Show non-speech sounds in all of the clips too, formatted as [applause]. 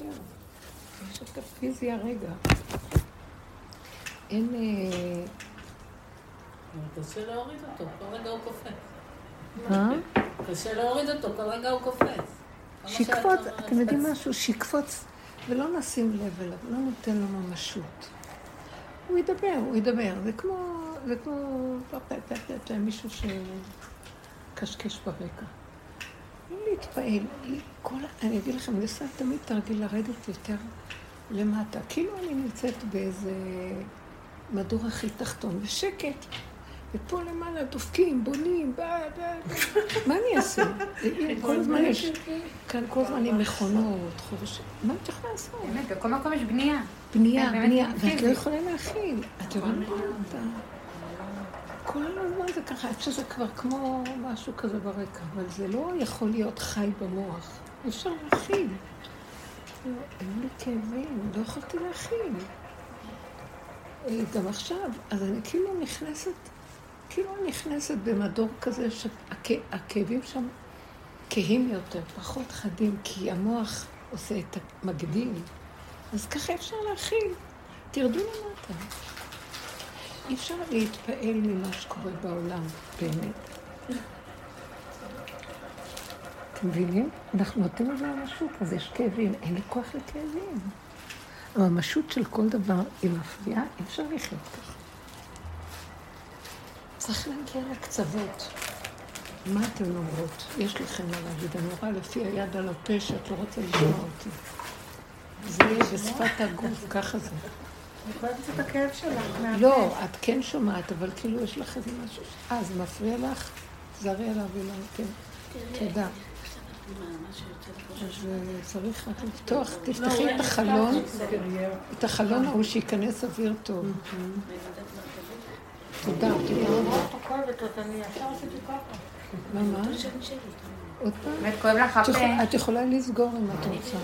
להיות. יש את הפיזי הרגע. אין... אה, קשה להוריד אותו, כל רגע הוא קופץ. מה? קשה להוריד אותו, כל רגע הוא קופץ. שיקפוץ, אתם יודעים משהו? שיקפוץ ולא נשים לב אליו, לא נותן לו ממשות. הוא ידבר, הוא ידבר. זה כמו, זה כמו מישהו שקשקש ברקע. להתפעל. כל, אני אגיד לכם, אני עושה תמיד תרגיל לרדת יותר למטה. כאילו אני נמצאת באיזה מדור הכי תחתון, בשקט. ופה למעלה דופקים, בונים, בא, בא, מה אני אעשה? [laughs] כל הזמן יש, כאן כל הזמן עם מכונות, חודש, מה את יכולה לעשות? באמת, בכל מקום יש בנייה. בנייה, בנייה, ואת לא יכולה להכיל. את יודעת מה? כל הזמן זה ככה, איפה שזה כבר כמו משהו כזה ברקע, אבל זה לא יכול להיות חי במוח. אי אפשר להכיל. אין לי כאבים, לא יכולתי להכיל. אה, גם עכשיו, אז אני כאילו נכנסת כאילו נכנסת במדור כזה שהכאבים שם כהים יותר, פחות חדים, כי המוח עושה את המקדים. אז ככה אפשר להכיל. תרדו למטה. אי אפשר להתפעל ממה שקורה בעולם, באמת. אתם מבינים? אנחנו נותנים לזה ממשות, אז יש כאבים, אין לי כוח לכאבים. הממשות של כל דבר היא מפריעה, אי אפשר לחיות ככה. צריך להגיע לקצוות. מה אתן אומרות? יש לכם מה להגיד. אני רואה לפי היד על הפה שאת לא רוצה לשמוע אותי. זה בשפת הגוף, ככה זה. אני את הכאב שלך לא, את כן שומעת, אבל כאילו יש לך איזה משהו. אה, זה מפריע לך? תזרי עליו אליו, כן. תודה. אז אה, צריך רק לפתוח, תפתחי את החלון, את החלון ההוא שייכנס אוויר טוב. תודה, תודה מה, מה? עוד פעם? באמת כואב לך הפה. את יכולה לסגור אם את רוצה.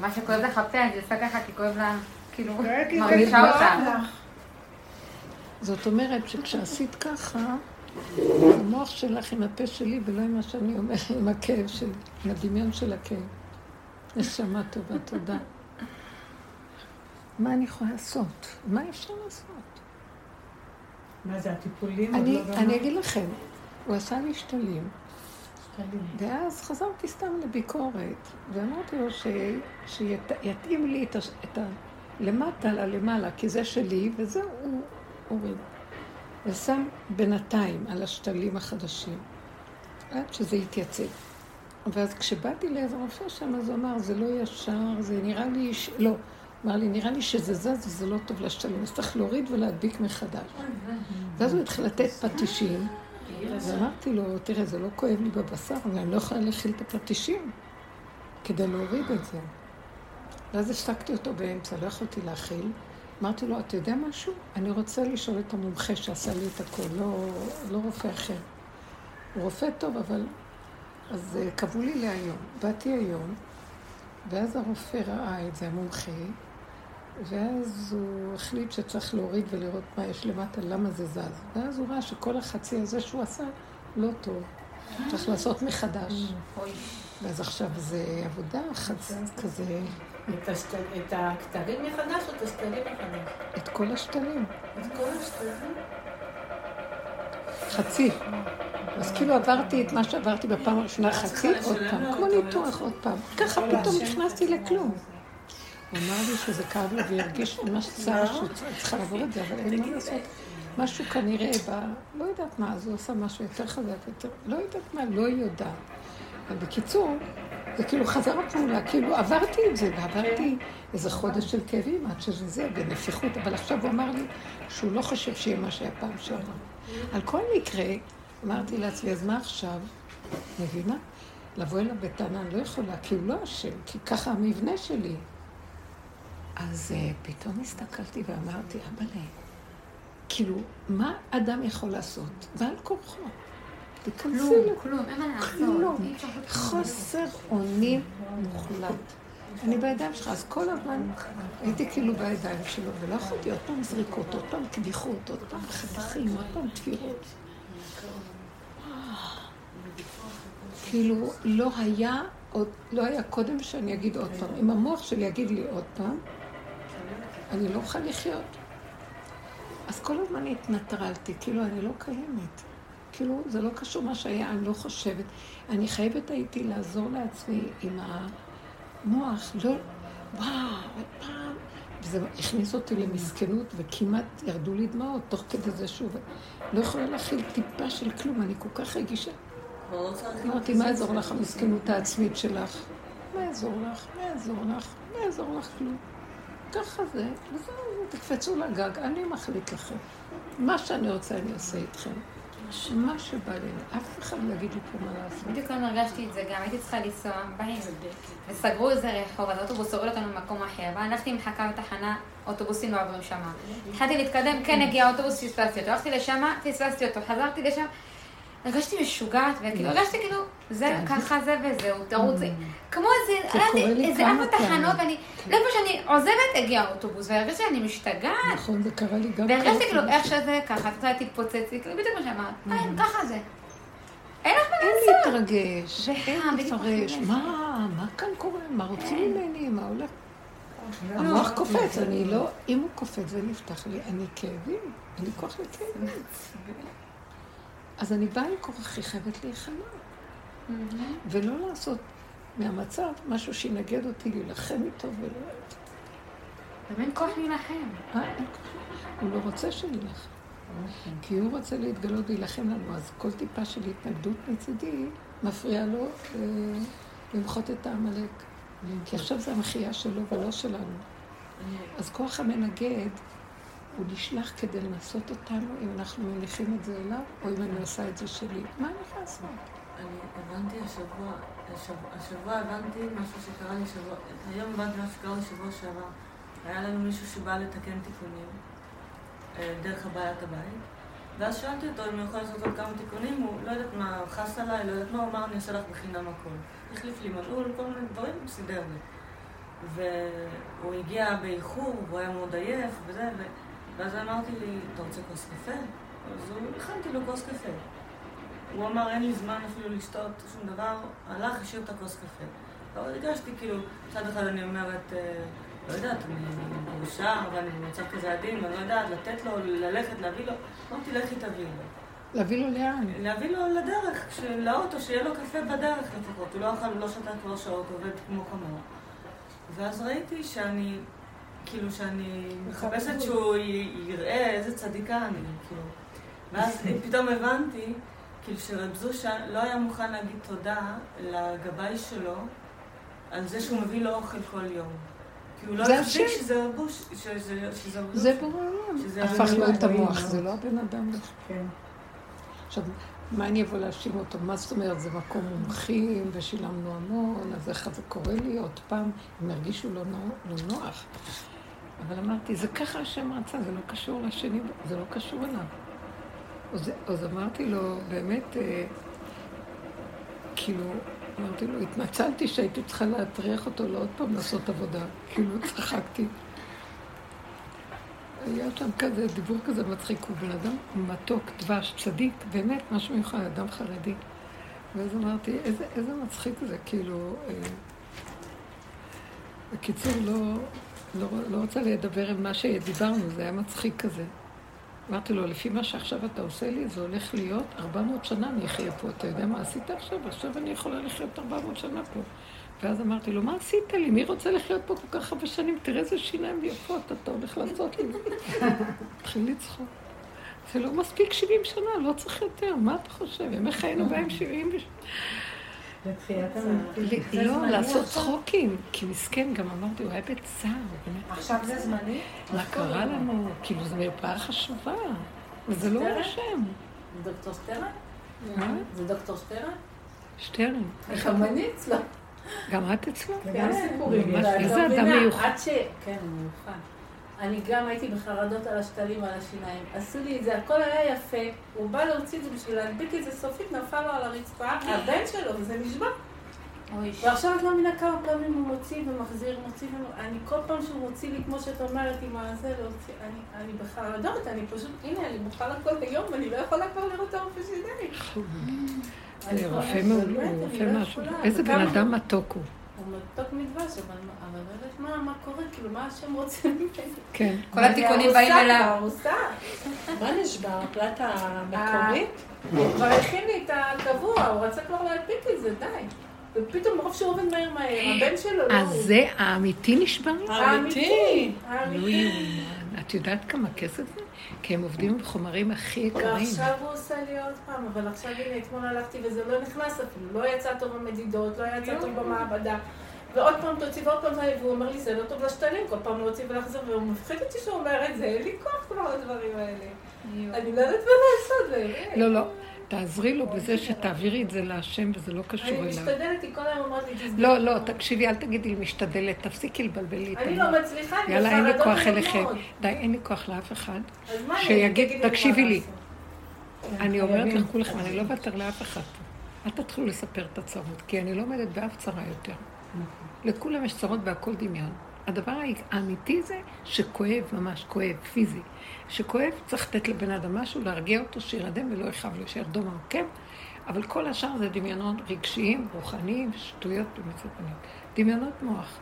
מה שכואב לך הפה, היא עושה ככה, כי כואב לה, כאילו, מרגישה אותה. זאת אומרת שכשעשית ככה, המוח שלך עם הפה שלי ולא עם מה שאני אומרת, עם הכאב שלי, עם הדמיון של הכאב. נשמה טובה, תודה. מה אני יכולה לעשות? מה אפשר לעשות? מה זה, הטיפולים? אני, לא אני אגיד לכם, הוא עשה לי שתלים. ואז חזרתי סתם לביקורת, ואמרתי לו. שיתאים לי את, ה... את ה... למטה ללמעלה, כי זה שלי, וזהו, הוא הוריד. ושם בינתיים על השתלים החדשים, עד שזה יתייצב. ואז כשבאתי לאיזה רופא שם, אז הוא אמר, זה לא ישר, זה נראה לי, ש... לא. אמר לי, נראה לי שזה זז וזה לא טוב לשתלים, אז צריך להוריד ולהדביק מחדש. ואז הוא התחיל לתת פטישים, ואמרתי לו, תראה, זה לא כואב לי בבשר, אני לא יכולה להכיל את הפטישים כדי להוריד את זה. ואז השתקתי אותו באמצע, לא יכולתי להכיל. אמרתי לו, אתה יודע משהו? אני רוצה לשאול את המומחה שעשה לי את הכל, לא, לא רופא אחר. הוא רופא טוב, אבל... אז אה, קבעו לי להיום. באתי היום, ואז הרופא ראה את זה, המומחה, ואז הוא החליט שצריך להוריד ולראות מה יש למטה, למה זה זז. ואז הוא ראה שכל החצי הזה שהוא עשה לא טוב. צריך לעשות מחדש. ואז עכשיו זה עבודה חצי כזה. את הכתרים מחדש או את השתלים מחדש? את כל השתלים. את כל השתלים? חצי. אז כאילו עברתי את מה שעברתי בפעם הראשונה, חצי עוד פעם, כמו ניתוח עוד פעם. ככה פתאום נכנסתי לכלום. הוא אמר לי שזה כאב לו והרגיש ממש צער שצריכה לעבור את זה, אבל אין מה לעשות. משהו כנראה, ב... לא יודעת מה, אז הוא עשה משהו יותר חזק, יותר, לא יודעת מה, לא יודעת. אבל בקיצור, זה כאילו חזר הפעולה, כאילו עברתי את זה, ועברתי איזה חודש של כאבים עד שזה זה, בנפיחות, אבל עכשיו הוא אמר לי שהוא לא חושב שיהיה מה שהיה פעם שעברה. על כל מקרה, אמרתי לעצמי, אז מה עכשיו? מבינה? לבוא אליו בטענה, אני לא יכולה, כי הוא לא אשם, כי ככה המבנה שלי. אז uh, פתאום הסתכלתי ואמרתי, אבאלה, כאילו, מה אדם יכול לעשות? ועל כורחו. תיכנסי כלום, כלום, אין מה לעשות. כלום. חוסר אונים מוחלט. אני בידיים שלך, אז כל הזמן הייתי כאילו בידיים שלו, ולא יכולתי עוד פעם זריקות, עוד פעם קדיחות, עוד פעם חתכים, עוד פעם תפירות. כאילו, לא היה עוד לא היה קודם שאני אגיד עוד פעם. אם המוח שלי יגיד לי עוד פעם, אני לא אוכל לחיות. אז כל הזמן התנטרלתי, כאילו אני לא קיימת. כאילו, זה לא קשור מה שהיה, אני לא חושבת. אני חייבת הייתי לעזור לעצמי עם המוח, לא, וואו, פעם, וזה הכניס אותי למסכנות, וכמעט ירדו לי דמעות, תוך כדי זה שוב. לא יכולה להכיל טיפה של כלום, אני כל כך רגישה. אמרתי, מה יעזור לך המסכנות העצמית שלך? מה יעזור לך? מה יעזור לך? מה יעזור לך כלום? ככה זה, וזהו, תקפצו לגג, אני מחליט לכם. מה שאני רוצה אני אעשה איתכם. מה שבא לי, אף אחד לא יגיד לי פה מה לעשות. בדיוק היום הרגשתי את זה גם, הייתי צריכה לנסוע, באים, וסגרו איזה רחוב, אז האוטובוס הוריד אותנו למקום אחר, והלכתי מחכה בתחנה, אוטובוסים לא עוברים שמה. התחלתי להתקדם, כן הגיע האוטובוס, פספסתי אותו, הלכתי לשם, פספסתי אותו, חזרתי לשם, הרגשתי משוגעת, וכאילו הרגשתי כאילו, זה, ככה זה וזהו, תרוץ, כמו איזה, איזה ארבע תחנות, ואני, לא איפה שאני עוזבת, הגיע האוטובוס, והרגשתי שאני משתגעת. נכון, זה קרה לי גם. והרגשתי כאילו, איך שזה ככה, את רוצה להתפוצץ, כאילו, בדיוק מה שאמרת, ככה זה. אין לך מה לעשות. אין להתרגש, אין לפרש, מה, מה כאן קורה, מה רוצים ממני, מה הולך? המוח קופץ, אני לא, אם הוא קופץ ונפתח לי, אני כאבים, אין לי כוח לכאבים. אז אני באה עם כוחי, חייבת להיכנע. ולא לעשות מהמצב משהו שינגד אותי, להילחם איתו ולא... אין כוח להילחם. אה, אין כוח. הוא לא רוצה שנילחם. כי הוא רוצה להתגלות ולהילחם לנו, אז כל טיפה של התנגדות מצידי מפריעה לו אה, למחות את העמלק. כי עכשיו זה המחיה שלו ולא שלנו. אז כוח המנגד הוא נשלח כדי לנסות אותנו, אם אנחנו מניחים את זה אליו, או אם אני עושה את זה שלי. מה אני יכולה לעשות? אני הבנתי השבוע, השבוע הבנתי משהו שקרה לי שבוע, היום הבנתי משהו שקרה לי שבוע שעבר. היה לנו מישהו שבא לתקן תיקונים אה, דרך הבעיית הבית, ואז שאלתי אותו אם הוא יכול לעשות עוד כמה תיקונים, הוא לא יודעת מה, חס עליי, לא יודעת מה, הוא אמר, אני אעשה לך בחינם הכל. החליף לי מנעול, כל מיני דברים, הוא סידר לי. והוא הגיע באיחור, והוא היה מאוד עייף, וזה. ואז אמרתי לי, אתה רוצה כוס קפה? אז הוא, הכנתי לו כוס קפה. הוא אמר, אין לי זמן אפילו לשתות שום דבר, הלך, השאיר את הכוס קפה. אבל הרגשתי כאילו, מצד אחד אני אומרת, אה, לא יודעת, אני מאושר ואני במצב כזה עדין, ואני לא יודעת, לתת לו, ללכת, להביא לו, אמרתי, לכי תביא לו. להביא לו לאן? להביא לו לדרך, לאוטו, שיהיה לו קפה בדרך לפחות. הוא לא אכל, לא שתה כבר שעות, עובד כמו כמוהו. ואז ראיתי שאני, כאילו שאני מחפשת שהוא יראה איזה צדיקה אני, כאילו. ואז [laughs] פתאום הבנתי, כאילו שרב זושה לא היה מוכן להגיד תודה לגבאי שלו על זה שהוא מביא לו אוכל כל יום. כי הוא לא החזיק שזה שזה רבוש. זה ברור, הפך לו את המוח, זה לא הבן אדם. כן. עכשיו, מה אני אבוא להאשים אותו? מה זאת אומרת, זה מקום מומחים ושילמנו המון, אז איך זה קורה לי עוד פעם? הם הרגישו לא, לא נוח. אבל אמרתי, זה ככה השם רצה, זה לא קשור לשני, זה לא קשור אליו. אז, אז אמרתי לו, באמת, אה, כאילו, אמרתי לו, התנצלתי שהייתי צריכה להטריח אותו לעוד פעם לעשות עבודה. [laughs] כאילו, צחקתי. היה שם כזה, דיבור כזה מצחיק, הוא בן אדם מתוק, דבש, צדיק, באמת, משהו מיוחד, אדם חרדי. ואז אמרתי, איזה, איזה מצחיק זה, כאילו... אה, בקיצור, לא, לא, לא רוצה לדבר עם מה שדיברנו, זה היה מצחיק כזה. אמרתי לו, לפי מה שעכשיו אתה עושה לי, זה הולך להיות 400 שנה אני אחיה פה. אתה יודע מה עשית עכשיו? עכשיו אני יכולה לחיות 400 שנה פה. ואז אמרתי לו, מה עשית לי? מי רוצה לחיות פה כל כך הרבה שנים? תראה איזה שיניים יפות אתה הולך לעשות לי. התחיל לצחוק. זה לא מספיק 70 שנה, לא צריך יותר, מה אתה חושב? הם חיינו בהם 70 לא, לעשות צחוקים, כי מסכן, גם אמרתי, הוא היה בצער. עכשיו זה זמני? מה קרה לנו? כאילו, זו מרפאה חשובה, וזה לא השם. זה דוקטור שטרן? אה? זה דוקטור שטרן? שטרן. איך אני אצלו? גם את אצלו? גם סיפורים. איזה אדם מיוחד. עד ש... כן, מיוחד. אני גם הייתי בחרדות על השתלים, על השיניים. עשו לי את זה, הכל היה יפה. הוא בא להוציא את זה בשביל להדביק את זה סופית, נפל לו על הרצפה, הבן שלו, וזה נשבע. ועכשיו את לא מבינה כמה פעמים הוא מוציא ומחזיר, מוציא ומחזיר. אני כל פעם שהוא מוציא לי, כמו שאת אומרת, עם הזה, להוציא, אני, אני בחרדות, אני פשוט, הנה, אני מוכנה כל היום, אני לא יכולה כבר לראות את הרופא שלי. זה רופא מעולה, רופא משהו. איזה בן אדם מתוק הוא. הוא מתוק מדבש, אבל אבל לא יודעת מה, מה קורה, כאילו, מה השם רוצה ממני. כן. כל התיקונים באים אליו. ארוסה, מה נשבר? הפלטה המקורית? הוא כבר הכין לי את הקבוע, הוא רצה כבר להדביק את זה, די. ופתאום מרוב שהוא עובד מהר מהר, הבן שלו לא... אז זה האמיתי נשבר? האמיתי. לא האמיתי. יאומן. את יודעת כמה כסף זה? כי הם עובדים עם חומרים הכי יקרים. ועכשיו הוא עושה לי עוד פעם, אבל עכשיו הנה, אתמול הלכתי וזה לא נכנס אפילו, לא יצא טוב במדידות, לא יצא טוב במעבדה. ועוד פעם תוציא ועוד פעם, והוא אומר לי, זה לא טוב לשתלים, כל פעם להוציא ולחזור, והוא מפחיד אותי שהוא אומר את זה, אין לי כוח כבר לדברים האלה. אני לא יודעת מה לעשות, באמת. לא, לא. תעזרי לו בזה שתעבירי את זה להשם וזה לא קשור אני אליו. משתדלת, היא כל היום אומרת לי, תסגרי. לא, לא, תקשיבי, אל תגידי לי משתדלת, תפסיקי לבלבל לי את אני המוח. לא מצליחה, אני יאללה, אין לי כוח. אליכם. די, אין לי כוח לאף אחד. אני שיגיד, תקשיבי לי. אני אומרת לך כולכם, אני לא אוותר לאף אחד פה. אל תתחילו לספר את הצרות, כי אני לא עומדת באף צרה יותר. לכולם יש צרות והכל דמיון. הדבר האמיתי זה שכואב ממש, כואב, פיזי. שכואב, צריך לתת לבן אדם משהו, להרגיע אותו, שירדם ולא יכאב לו, שירדום העוקב. אבל כל השאר זה דמיונות רגשיים, רוחניים, שטויות ומצפנים. דמיונות מוח.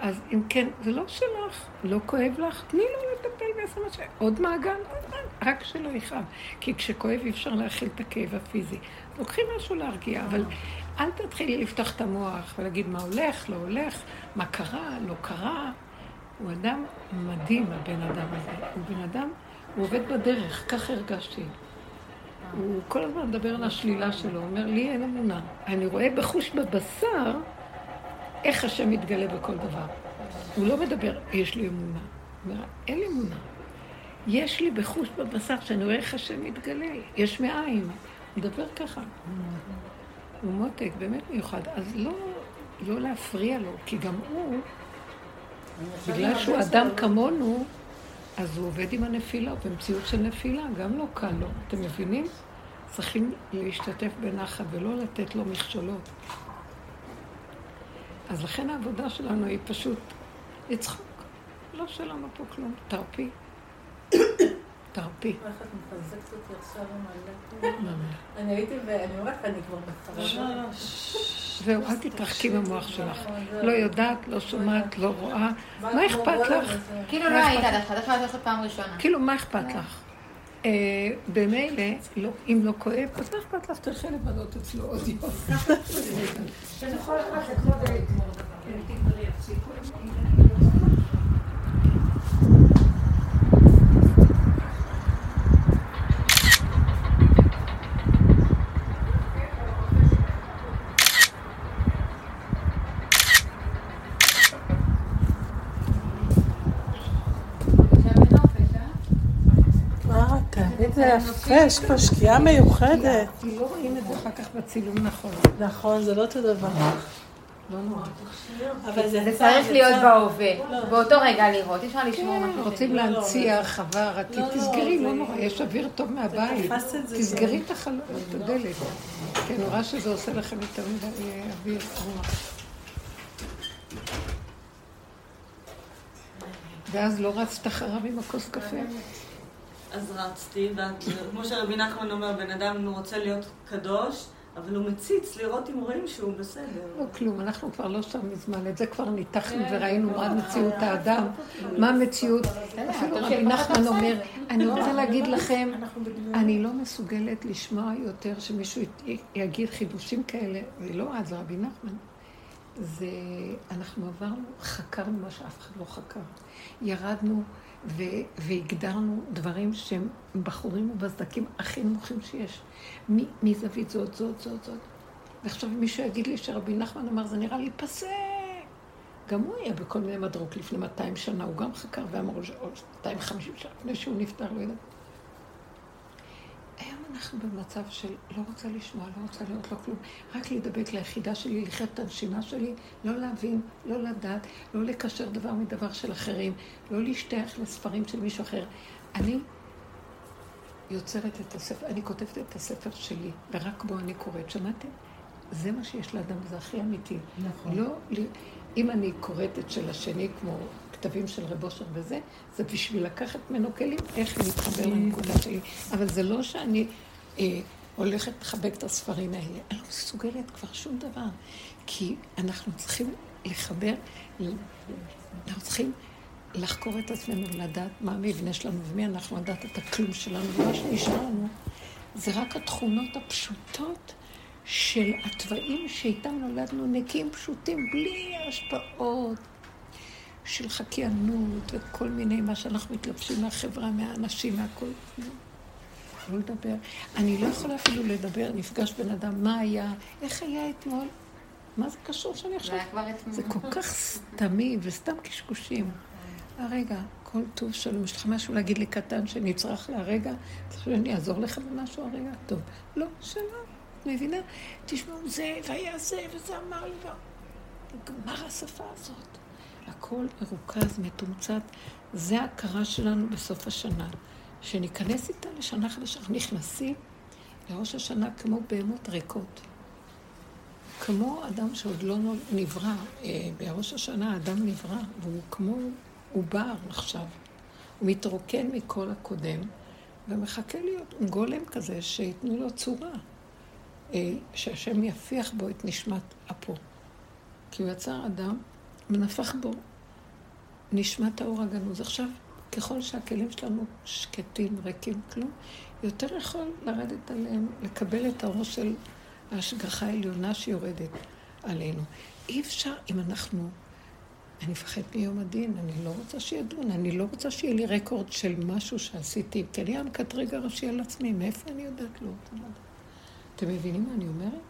אז אם כן, זה לא שלך, לא כואב לך, תני לו לטפל בעשר מה ש... עוד מעגל, עוד מעגל, רק שלא יכאב. כי כשכואב אי אפשר להכיל את הכאב הפיזי. לוקחים משהו להרגיע, אבל אל תתחילי לפתוח את המוח ולהגיד מה הולך, לא הולך, מה קרה, לא קרה. הוא אדם מדהים, הבן אדם הזה. הוא הוא עובד בדרך, ככה הרגשתי. הוא כל הזמן מדבר על השלילה שלו, הוא אומר, לי אין אמונה. אני רואה בחוש בבשר איך השם מתגלה בכל דבר. הוא לא מדבר, יש לי אמונה. הוא אומר, אין לי אמונה. יש לי בחוש בבשר שאני רואה איך השם מתגלה, יש מאין. הוא מדבר ככה. הוא מותק, באמת מיוחד. אז לא, לא להפריע לו, כי גם הוא, בגלל שהוא אדם כמונו, אז הוא עובד עם הנפילה, במציאות של נפילה, גם לא קל לו. אתם מבינים? צריכים להשתתף בנחת ולא לתת לו מכשולות. אז לכן העבודה שלנו היא פשוט לצחוק. לא שלנו פה כלום. תרפי. תרפי. איך את מחזקת אותי עכשיו עם הלב. אני הייתי, ואני אומרת לך, אני כבר בחרדות. זהו, אל תתרחקי במוח שלך. לא יודעת, לא שומעת, לא רואה. מה אכפת לך? כאילו לא היית עד עכשיו, עכשיו את הולכת פעם ראשונה. כאילו, מה אכפת לך? אה, במילא, לא- אם לא כואב, אז מה אכפת לך? תלכי לבלות אצלו עוד יום. [laughs] אה, תראי, זה יפה, יש פה שקיעה מיוחדת. כי לא רואים את זה אחר כך בצילום נכון. נכון, זה לא אותו דבר. לא נורא. אבל זה צריך להיות בהווה, באותו רגע לראות, אי אפשר לשמור כן, משהו. רוצים לא, לא, להנציח לא, לא, תסגרי, לא נורא, יש אוויר טוב מהבית. תסגרי טוב. את החלום, את הדלת. כי אני רואה שזה עושה לכם יותר מדי אוויר רוח. ואז לא רצת אחריו עם הכוס קפה? אז רצתי, וכמו שרבי נחמן אומר, בן אדם רוצה להיות קדוש, אבל הוא מציץ לראות אם רואים שהוא בסדר. לא כלום, אנחנו כבר לא שם מזמן, את זה כבר ניתחנו וראינו מה מציאות האדם, מה המציאות. אפילו רבי נחמן אומר, אני רוצה להגיד לכם, אני לא מסוגלת לשמוע יותר שמישהו יגיד חידושים כאלה, ולא אז, זה רבי נחמן. זה, אנחנו עברנו, חקרנו מה שאף אחד לא חקר. ירדנו ו, והגדרנו דברים שהם בחורים ובסדקים הכי נמוכים שיש. מזווית זאת, זאת, זאת, זאת. ועכשיו מישהו יגיד לי שרבי נחמן אמר, זה נראה לי פסה. גם הוא היה בכל מיני מדרוק לפני 200 שנה, הוא גם חקר ואמר, או 250 שנה לפני שהוא נפטר, לא יודעת. היום אנחנו במצב של לא רוצה לשמוע, לא רוצה לראות, לא כלום. רק להידבק ליחידה שלי, לחיות את הנשימה שלי, לא להבין, לא לדעת, לא לקשר דבר מדבר של אחרים, לא להשתייך לספרים של מישהו אחר. אני יוצרת את הספר, אני כותבת את הספר שלי, ורק בו אני קוראת. שמעתם? זה מה שיש לאדם, זה הכי אמיתי. נכון. לא, אם אני קוראת את של השני, כמו כתבים של רב אושר וזה, זה בשביל לקחת ממנו כלים, איך להתחבר לנקודה שלי. אבל זה לא שאני אה, הולכת לחבק את הספרים האלה. אני לא מסוגלת כבר שום דבר. כי אנחנו צריכים לחבר, אנחנו צריכים לחקור את עצמנו ולדעת מה המבנה שלנו ומי אנחנו, לדעת את הכלום שלנו, ומה שנשאר לנו זה רק התכונות הפשוטות של התוואים שאיתם נולדנו נקיים פשוטים, בלי השפעות של חקיינות וכל מיני, מה שאנחנו מתלבשים מהחברה, מהאנשים, מהכל. לא לדבר. אני לא יכולה אפילו לדבר, נפגש בן אדם, מה היה, איך היה אתמול, מה זה קשור שאני עכשיו... זה כל כך סתמי וסתם קשקושים. הרגע, כל טוב שלום, יש לך משהו להגיד לי קטן שנצרך להרגע? צריך שאני אעזור לך במשהו הרגע? טוב. לא, שלום, מבינה? תשמעו, זה, והיה זה, וזה אמר לי, נגמר השפה הזאת. הכל מרוכז, מתומצת. זה ההכרה שלנו בסוף השנה. שניכנס איתה לשנה חדשה, אנחנו נכנסים לראש השנה כמו בהמות ריקות. כמו אדם שעוד לא נברא, אה, בראש השנה האדם נברא, והוא כמו עובר עכשיו. הוא מתרוקן מכל הקודם, ומחכה להיות גולם כזה שייתנו לו צורה. אה, שהשם יפיח בו את נשמת אפו. כי הוא יצר אדם ונפח בו נשמת האור הגנוז. עכשיו, ככל שהכלים שלנו שקטים, ריקים, כלום, יותר יכול לרדת עליהם, לקבל את הראש של ההשגחה העליונה שיורדת עלינו. אי אפשר, אם אנחנו... אני מפחד מיום הדין, אני לא רוצה שידון, אני לא רוצה שיהיה לי רקורד של משהו שעשיתי, כי אני המקטרג הראשי על עצמי, מאיפה אני יודעת? לא רוצה לדעת. אתם מבינים מה אני אומרת?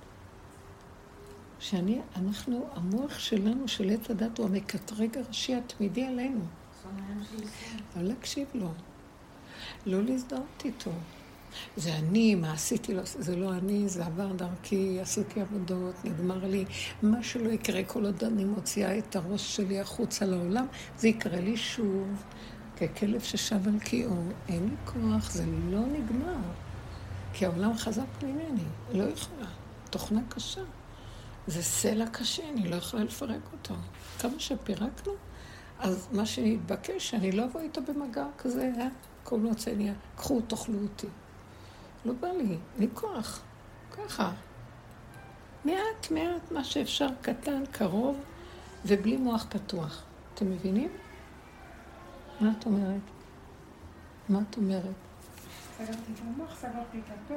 שאני, אנחנו, המוח שלנו, של עץ הדת, הוא המקטרג הראשי התמידי עלינו. לא להקשיב לו. לא להזדהות איתו. זה אני, מה עשיתי לו, זה לא אני, זה עבר דרכי, עשיתי עבודות, נגמר לי. מה שלא יקרה, כל עוד אני מוציאה את הראש שלי החוצה לעולם, זה יקרה לי שוב, ככלב ששב על קיאו. אין לי כוח, זה לא נגמר. כי העולם חזק ממני, לא יכולה. תוכנה קשה. זה סלע קשה, אני לא יכולה לפרק אותו. כמה שפירקנו, אז מה שנתבקש, שאני לא אבוא איתו במגע כזה, אה? כל מוצא נהיה, קחו, תאכלו אותי. לא בא לי, אין כוח. ככה. מעט מעט מה שאפשר, קטן, קרוב, ובלי מוח פתוח. אתם מבינים? מה את אומרת? מה את אומרת? סגרתי את המוח, סגרתי את הפה.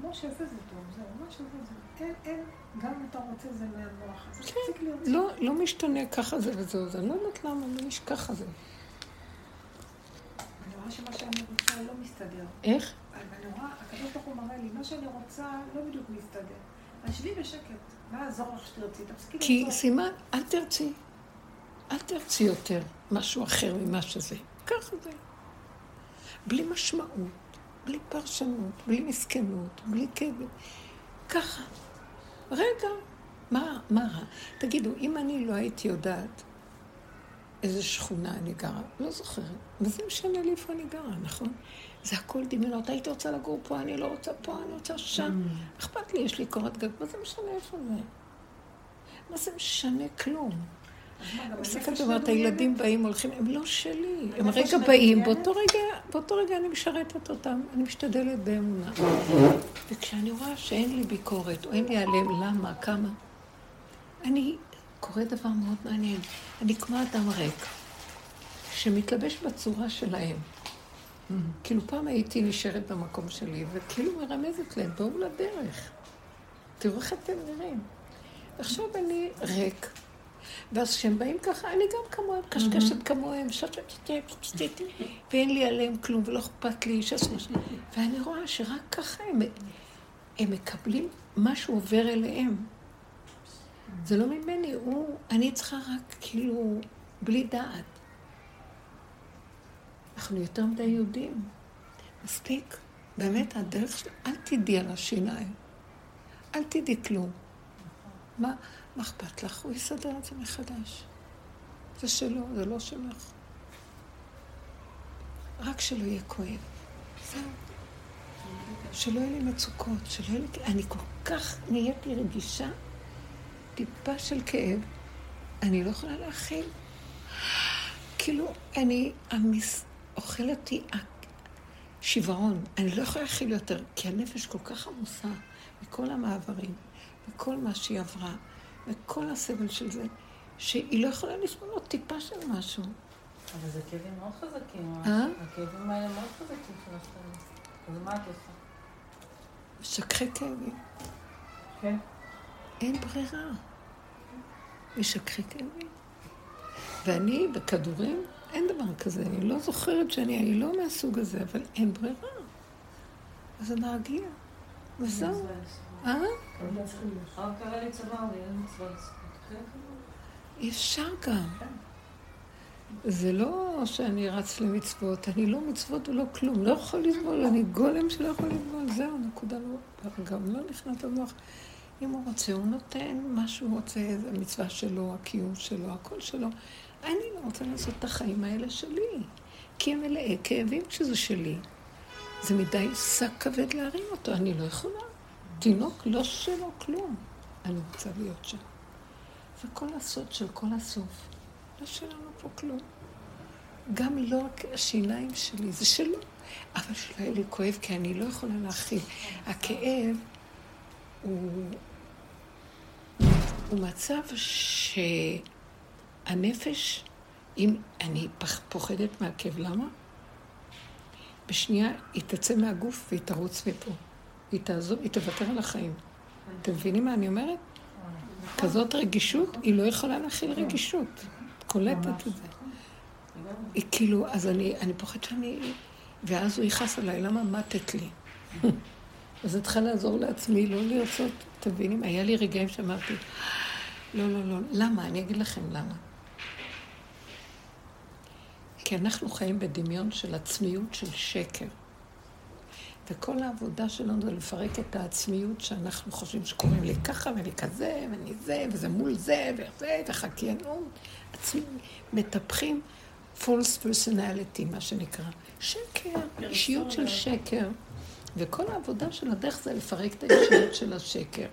כמו שזה זה טוב, זהו, מה שזה זה. אין, אין, גם אם אתה רוצה זה מהמוח. אז תפסיק להיות... לא, לא משתנה ככה זה וזהו, זה לא יודעת למה, לא יש ככה זה. אני רואה שמה שאני רוצה לא מסתדר. איך? אני רואה, הקדוש ברוך הוא מראה לי, מה שאני רוצה לא בדיוק מסתדר. אז שבי בשקט, מה יעזור לך שתרצי? תפסיקי כי סימן, אל תרצי. אל תרצי יותר משהו אחר ממה שזה. ככה זה. בלי משמעות, בלי פרשנות, בלי מסכנות, בלי כאב. ככה. רגע, מה, מה רע? תגידו, אם אני לא הייתי יודעת איזה שכונה אני גרה, לא זוכרת, וזה משנה לי איפה אני גרה, נכון? זה הכל דמיונות. הייתי רוצה לגור פה, אני לא רוצה פה, אני רוצה שם. Mm. אכפת לי, יש לי קורת גג, מה זה משנה איפה זה? מה זה משנה כלום? מסתכלת ואומרת, הילדים באים, הולכים, הם לא שלי, הם רגע באים, באותו רגע, באותו רגע אני משרתת אותם, אני משתדלת באמונה. וכשאני רואה שאין לי ביקורת, או אין לי עליהם, למה, כמה, אני קורא דבר מאוד מעניין. אני כמו אדם ריק, שמתלבש בצורה שלהם. כאילו פעם הייתי נשארת במקום שלי, וכאילו מרמזת להם, בואו לדרך. תראו איך אתם נראים. עכשיו אני ריק, ואז כשהם באים ככה, אני גם כמוהם, קשקשת כמוהם, ואין לי עליהם כלום, ולא אכפת לי, ואני רואה שרק ככה הם, הם מקבלים, משהו עובר אליהם. זה לא ממני, הוא, אני צריכה רק כאילו, בלי דעת. אנחנו יותר מדי יהודים. מספיק. באמת, הדרך של... אל תדעי על השיניים. אל תדעי כלום. מה, מה אכפת לך? הוא יסדר את זה מחדש. זה שלו, זה לא שלך. רק שלא יהיה כואב. זהו. שלא יהיו לי מצוקות, שלא יהיו לי... אני כל כך נהייתי רגישה, טיפה של כאב, אני לא יכולה להכיל. כאילו, אני, המס... אוכל אותי שיוורון. אני לא יכולה להכיל יותר, כי הנפש כל כך עמוסה מכל המעברים, מכל מה שהיא עברה, וכל הסבל של זה, שהיא לא יכולה לסבול עוד טיפה של משהו. אבל זה כאבים מאוד חזקים. אה? הכאבים האלה מאוד חזקים של הסטרס. אז מה את עושה? משככי כאבים. כן. אין ברירה. משככי כאבים. ואני בכדורים, אין דבר כזה. אני לא זוכרת שאני, אני לא מהסוג הזה, אבל אין ברירה. אז זה מרגיע. וזהו. אה? אי אפשר גם. זה לא שאני רץ למצוות, אני לא מצוות ולא כלום, לא יכול לסבול, אני גולם שלא יכול לסבול, זהו, נקודה לא, גם לא נכנס למוח. אם הוא רוצה, הוא נותן מה שהוא רוצה, זה המצווה שלו, הקיום שלו, הכל שלו. אני לא רוצה לעשות את החיים האלה שלי, כי הם מלאי כאבים כשזה שלי. זה מדי שק כבד להרים אותו, אני לא יכולה. תינוק לא שלו כלום. אני רוצה להיות שם. זה כל הסוד של כל הסוף. לא שלנו פה כלום. גם לא השיניים שלי, זה שלו. אבל שלא יהיה לי כואב, כי אני לא יכולה להכיל. הכאב הוא, הוא מצב שהנפש, אם אני פוחדת מהכאב, למה? בשנייה היא תצא מהגוף והיא תרוץ מפה. היא תעזוב, היא תוותר על החיים. אתם מבינים מה אני אומרת? כזאת רגישות, היא לא יכולה להכיל רגישות. קולטת את זה. היא כאילו, אז אני, אני פוחדת שאני... ואז הוא יכעס עליי, למה מתת לי? [laughs] אז אני צריכה לעזור לעצמי, לא לרצות, תבינים? היה לי רגעים שאמרתי, לא, לא, לא, למה? אני אגיד לכם למה. כי אנחנו חיים בדמיון של עצמיות של שקר. וכל העבודה שלנו זה לפרק את העצמיות שאנחנו חושבים שקוראים לי ככה ואני כזה ואני זה וזה מול זה וזה וחקיינות. עצמי, מטפחים false personality, מה שנקרא. שקר, אישיות של שקר. וכל העבודה של הדרך זה לפרק את האישיות של השקר.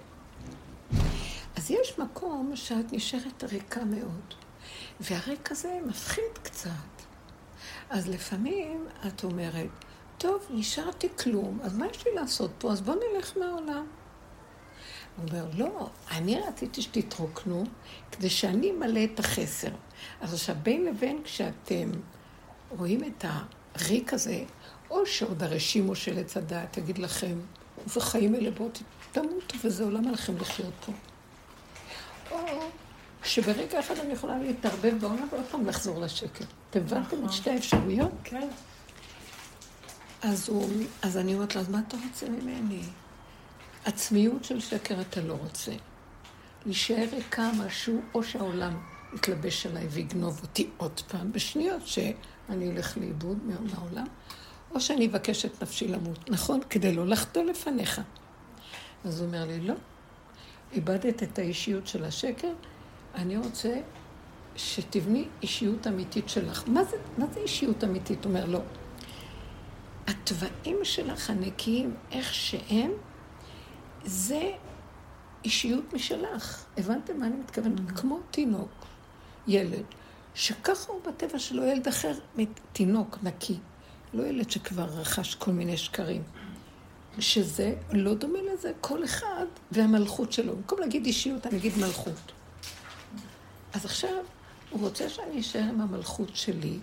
אז יש מקום שאת נשארת ריקה מאוד, והריק הזה מפחיד קצת. אז לפעמים את אומרת, טוב, נשארתי כלום, אז מה יש לי לעשות פה? אז בוא נלך מהעולם. הוא אומר, לא, אני רציתי שתתרוקנו כדי שאני אמלא את החסר. אז עכשיו, בין לבין כשאתם רואים את הריק הזה, או שעוד הרשימו של עץ הדעת תגיד לכם, איזה חיים אלה, בואו תמותו וזה עולם עליכם לחיות פה. או שברגע אחד אני יכולה להתערבב בעולם ועוד פעם לחזור לשקר. אתם הבנתם את נכון. שתי האפשרויות? כן. אז, הוא, אז אני אומרת לו, אז מה אתה רוצה ממני? עצמיות של שקר אתה לא רוצה. להישאר ריקה משהו, או שהעולם יתלבש עליי ויגנוב אותי עוד פעם, בשניות שאני אלך לאיבוד מהעולם, או שאני אבקש את נפשי למות, נכון? כדי לא לחטוא לפניך. אז הוא אומר לי, לא, איבדת את האישיות של השקר, אני רוצה שתבני אישיות אמיתית שלך. מה זה, מה זה אישיות אמיתית? הוא אומר, לא. התוואים שלך הנקיים, איך שהם, זה אישיות משלך. הבנתם מה אני מתכוונת? Mm-hmm. כמו תינוק, ילד, שככה הוא בטבע שלו, ילד אחר, תינוק נקי. לא ילד שכבר רכש כל מיני שקרים. שזה לא דומה לזה, כל אחד והמלכות שלו. במקום להגיד אישיות, אני אגיד מלכות. אז עכשיו, הוא רוצה שאני אשאר עם המלכות שלי,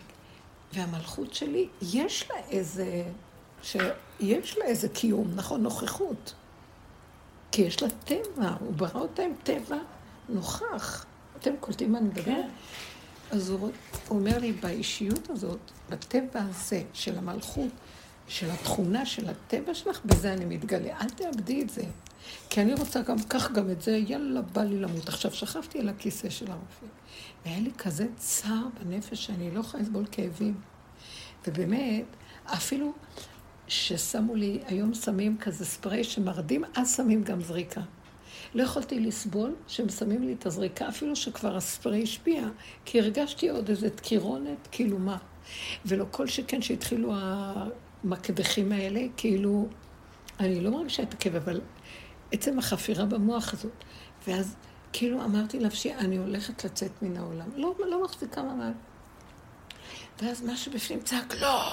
והמלכות שלי, יש לה איזה, שיש לה איזה קיום, נכון, נוכחות. כי יש לה טבע, הוא ברא אותה עם טבע נוכח. אתם קולטים מה אני מדבר? כן. אז הוא, הוא אומר לי, באישיות הזאת, בטבע הזה של המלכות, של התכונה של הטבע שלך, בזה אני מתגלה. אל תאבדי את זה. כי אני רוצה גם כך גם את זה, יאללה, בא לי למות. עכשיו, שכבתי על הכיסא של הרופא, והיה לי כזה צער בנפש שאני לא יכולה לסבול כאבים. ובאמת, אפילו ששמו לי, היום שמים כזה ספרי שמרדים, אז שמים גם זריקה. לא יכולתי לסבול שהם שמים לי את הזריקה, אפילו שכבר הספרי השפיע, כי הרגשתי עוד איזה דקירונת, כאילו מה. ולא כל שכן שהתחילו המקדחים האלה, כאילו אני לא מרגישה את הכאב, אבל עצם החפירה במוח הזאת. ואז כאילו אמרתי לנפשי, אני הולכת לצאת מן העולם. לא, לא מחזיקה מעמד. ואז משהו בפנים צעק, לא,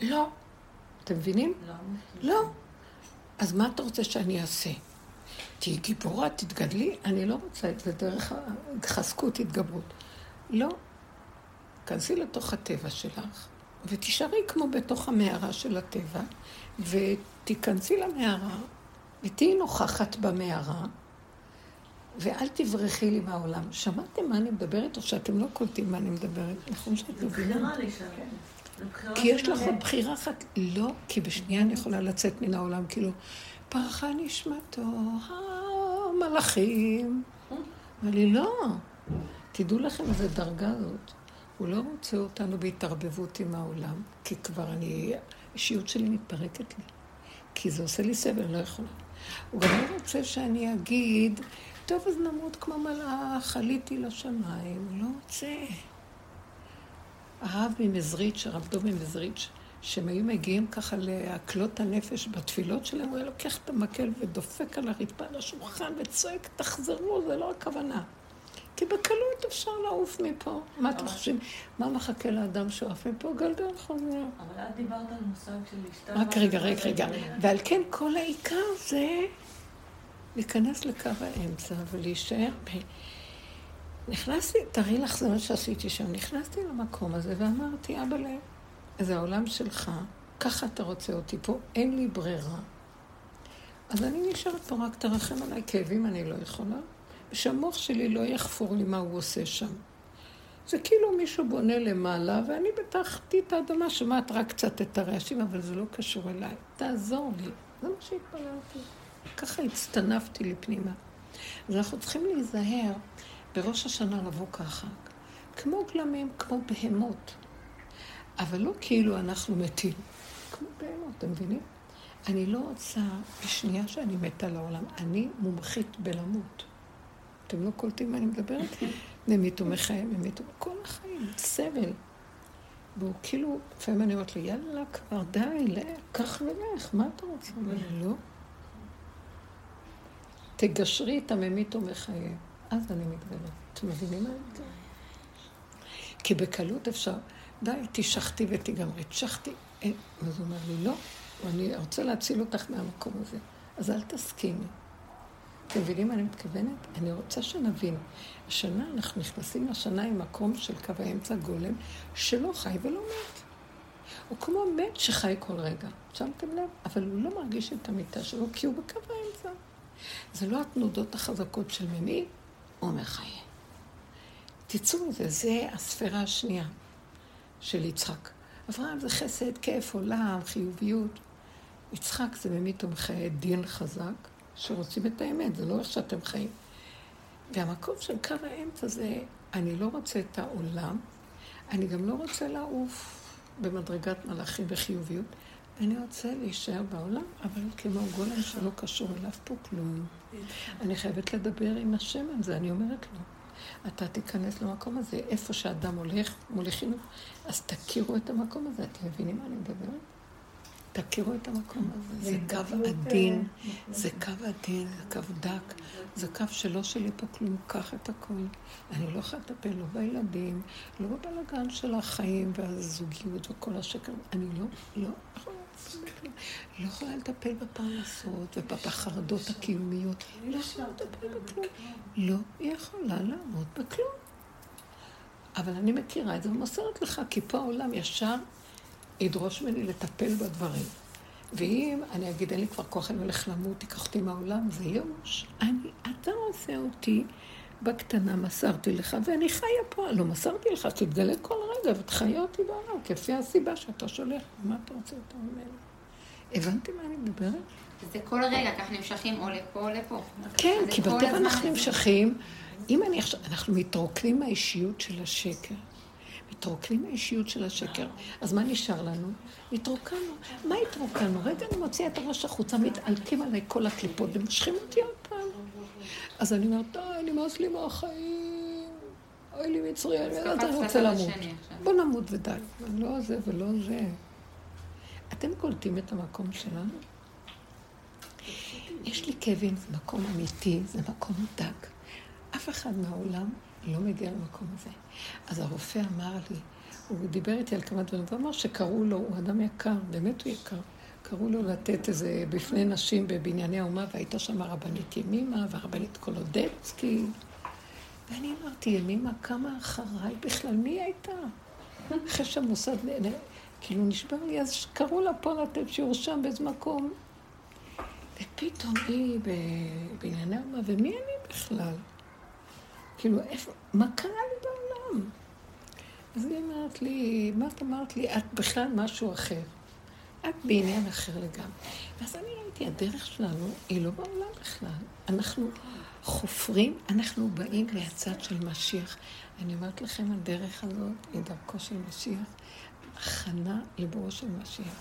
לא. אתם מבינים? לא. לא. אז מה אתה רוצה שאני אעשה? תהיי גיבורה, תתגדלי? אני לא רוצה את זה דרך החזקות, התגברות. לא. כנסי לתוך הטבע שלך, ותישארי כמו בתוך המערה של הטבע, ותיכנסי למערה, ותהיי נוכחת במערה, ואל תברחי לי מהעולם. שמעתם מה אני מדברת, או שאתם לא קולטים מה אני מדברת? נכון שאת מבינה? בחירה כי יש. לך עוד בחירה אחת. לא, כי בשנייה אני יכולה לצאת מן העולם, כאילו, פרחה נשמתו, המלאכים. אמר לי, לא. תדעו לכם איזה דרגה זאת. הוא לא רוצה אותנו בהתערבבות עם העולם, כי כבר אני, האישיות שלי מתפרקת לי. כי זה עושה לי סבל, לא יכולה. הוא גם לא רוצה שאני אגיד, טוב, אז נמות כמו מלאך, עליתי לשמיים. לא רוצה. הרב ממזריץ', הרב דוב ממזריץ', שהם היו מגיעים ככה להקלות הנפש בתפילות שלהם, הוא היה לוקח את המקל ודופק על הרצפה, על השולחן, וצועק, תחזרו, זה לא הכוונה. כי בקלות אפשר לעוף מפה. מה אתם חושבים? מה מחכה לאדם שעף מפה? גלגל חוזר. אבל את דיברת על מושג של להשתלב. רק רגע, רגע, רגע. ועל כן כל העיקר זה להיכנס לקו האמצע ולהישאר ב... נכנסתי, תראי לך, זה מה שעשיתי שם. נכנסתי למקום הזה ואמרתי, אבא לב, זה העולם שלך, ככה אתה רוצה אותי פה, אין לי ברירה. אז אני נשארת פה, רק תרחם עליי, כאבים אני לא יכולה, ושהמוח שלי לא יחפור לי מה הוא עושה שם. זה כאילו מישהו בונה למעלה, ואני בתחתית האדמה שומעת רק קצת את הרעשים, אבל זה לא קשור אליי. תעזור לי. זה מה שהתפללתי. ככה הצטנפתי לי פנימה. אז אנחנו צריכים להיזהר בראש השנה לבוא ככה, כמו גלמים, כמו בהמות. אבל לא כאילו אנחנו מתים, כמו בהמות, אתם מבינים? אני לא רוצה בשנייה שאני מתה לעולם, אני מומחית בלמות. אתם לא קולטים מה אני מדברת? [laughs] ממית ומחיה, ממית כל החיים, סבל. והוא כאילו, לפעמים אני אומרת לו, יאללה, כבר די, לך, קח ולך, מה אתה רוצה? הוא אומר לא. תגשרי את הממית ומחיה. אז אני מתגלה. אתם מבינים מה אני מתגלה? כי בקלות אפשר, די, תשחטי ותגמרי. תשחטי. אין. אז הוא אומר לי, לא, אני רוצה להציל אותך מהמקום הזה. אז אל תסכימי. אתם מבינים מה אני מתכוונת? אני רוצה שנבין. השנה אנחנו נכנסים לשנה עם מקום של קו האמצע גולם, שלא חי ולא מת. הוא כמו מת שחי כל רגע. שמתם לב? אבל הוא לא מרגיש את המיטה שלו, כי הוא בקו האמצע. זה לא התנודות החזקות של ממי או מחיה. תצאו מזה, זה הספירה השנייה של יצחק. אברהם זה חסד, כיף, עולם, חיוביות. יצחק זה ממית ומחיה דין חזק, שרוצים את האמת, זה לא איך שאתם חיים. והמקום של קו האמצע זה, אני לא רוצה את העולם, אני גם לא רוצה לעוף במדרגת מלאכים וחיוביות, אני רוצה להישאר בעולם, אבל כמו גולם שלא קשור אליו פה כלום. אני חייבת לדבר עם השם על זה, אני אומרת לו, אתה תיכנס למקום הזה, איפה שאדם הולך, מוליכים, אז תכירו את המקום הזה, אתם מבינים מה אני מדברת? תכירו את המקום הזה, זה קו עדין, זה קו עדין, זה קו דק, זה קו שלא שלי פה כלום, קח את הכל. אני לא יכולה לטפל לא בילדים, לא בבלגן של החיים והזוגיות וכל השקר, אני לא, לא יכולה בכלום. לא יכולה לטפל בפרנסות ובחרדות הקיומיות, לא יכולה לטפל בכלום. לא יכולה לעמוד בכלום. אבל אני מכירה את זה ומוסרת לך, כי פה העולם ישר ידרוש ממני לטפל בדברים. ואם אני אגיד, אין לי כבר כוח, אני הולך למות, תיקח אותי מהעולם, זה ייאוש. אני, אתה עושה אותי בקטנה, מסרתי לך, ואני חיה פה. לא מסרתי לך, תתגלה כל רגע ותחיה אותי בעולם, כפי הסיבה שאתה שולח. מה אתה רוצה יותר ממני? הבנתי מה אני מדברת? זה כל רגע, ככה נמשכים או לפה או לפה. כן, כי בטבע אנחנו. נמשכים. אם אני עכשיו, אנחנו מתרוקנים מהאישיות של השקר. מתרוקנים מהאישיות של השקר. אז מה נשאר לנו? התרוקנו. מה התרוקנו? רגע, אני מוציאה את הראש החוצה, מתעלקים עליי כל הקליפות ומושכים אותי עוד פעם. אז אני אומרת, די, נמאס לי מהחיים. אוי לי מצרי, אני אז יודעת, אני רוצה למות. בוא נמות ודי. לא זה ולא זה. אתם קולטים את המקום שלנו? יש לי כאבים, זה מקום אמיתי, זה מקום דק. אף אחד מהעולם לא מגיע למקום הזה. אז הרופא אמר לי, הוא דיבר איתי על כמה דברים, ואמר שקראו לו, הוא אדם יקר, באמת הוא יקר. קראו לו לתת איזה בפני נשים בבנייני האומה, והייתה שם הרבנית ימימה והרבנית קולודצקי. ואני אמרתי, ימימה קמה אחריי בכלל, מי הייתה? אחרי שהמוסד, כאילו נשבר לי, אז קראו לה פה לתת שיעור שם באיזה מקום. ופתאום היא בבנייני האומה, ומי אני בכלל? כאילו, איפה, מה קרה לי בעולם? אז היא אמרת לי, מה את אמרת לי? את בכלל משהו אחר. את בעניין אחר לגמרי. ואז אני ראיתי, הדרך שלנו היא לא בעולם בכלל. אנחנו חופרים, אנחנו באים מהצד של משיח. אני אומרת לכם, הדרך הזאת היא דרכו של משיח, הכנה לבואו של משיח.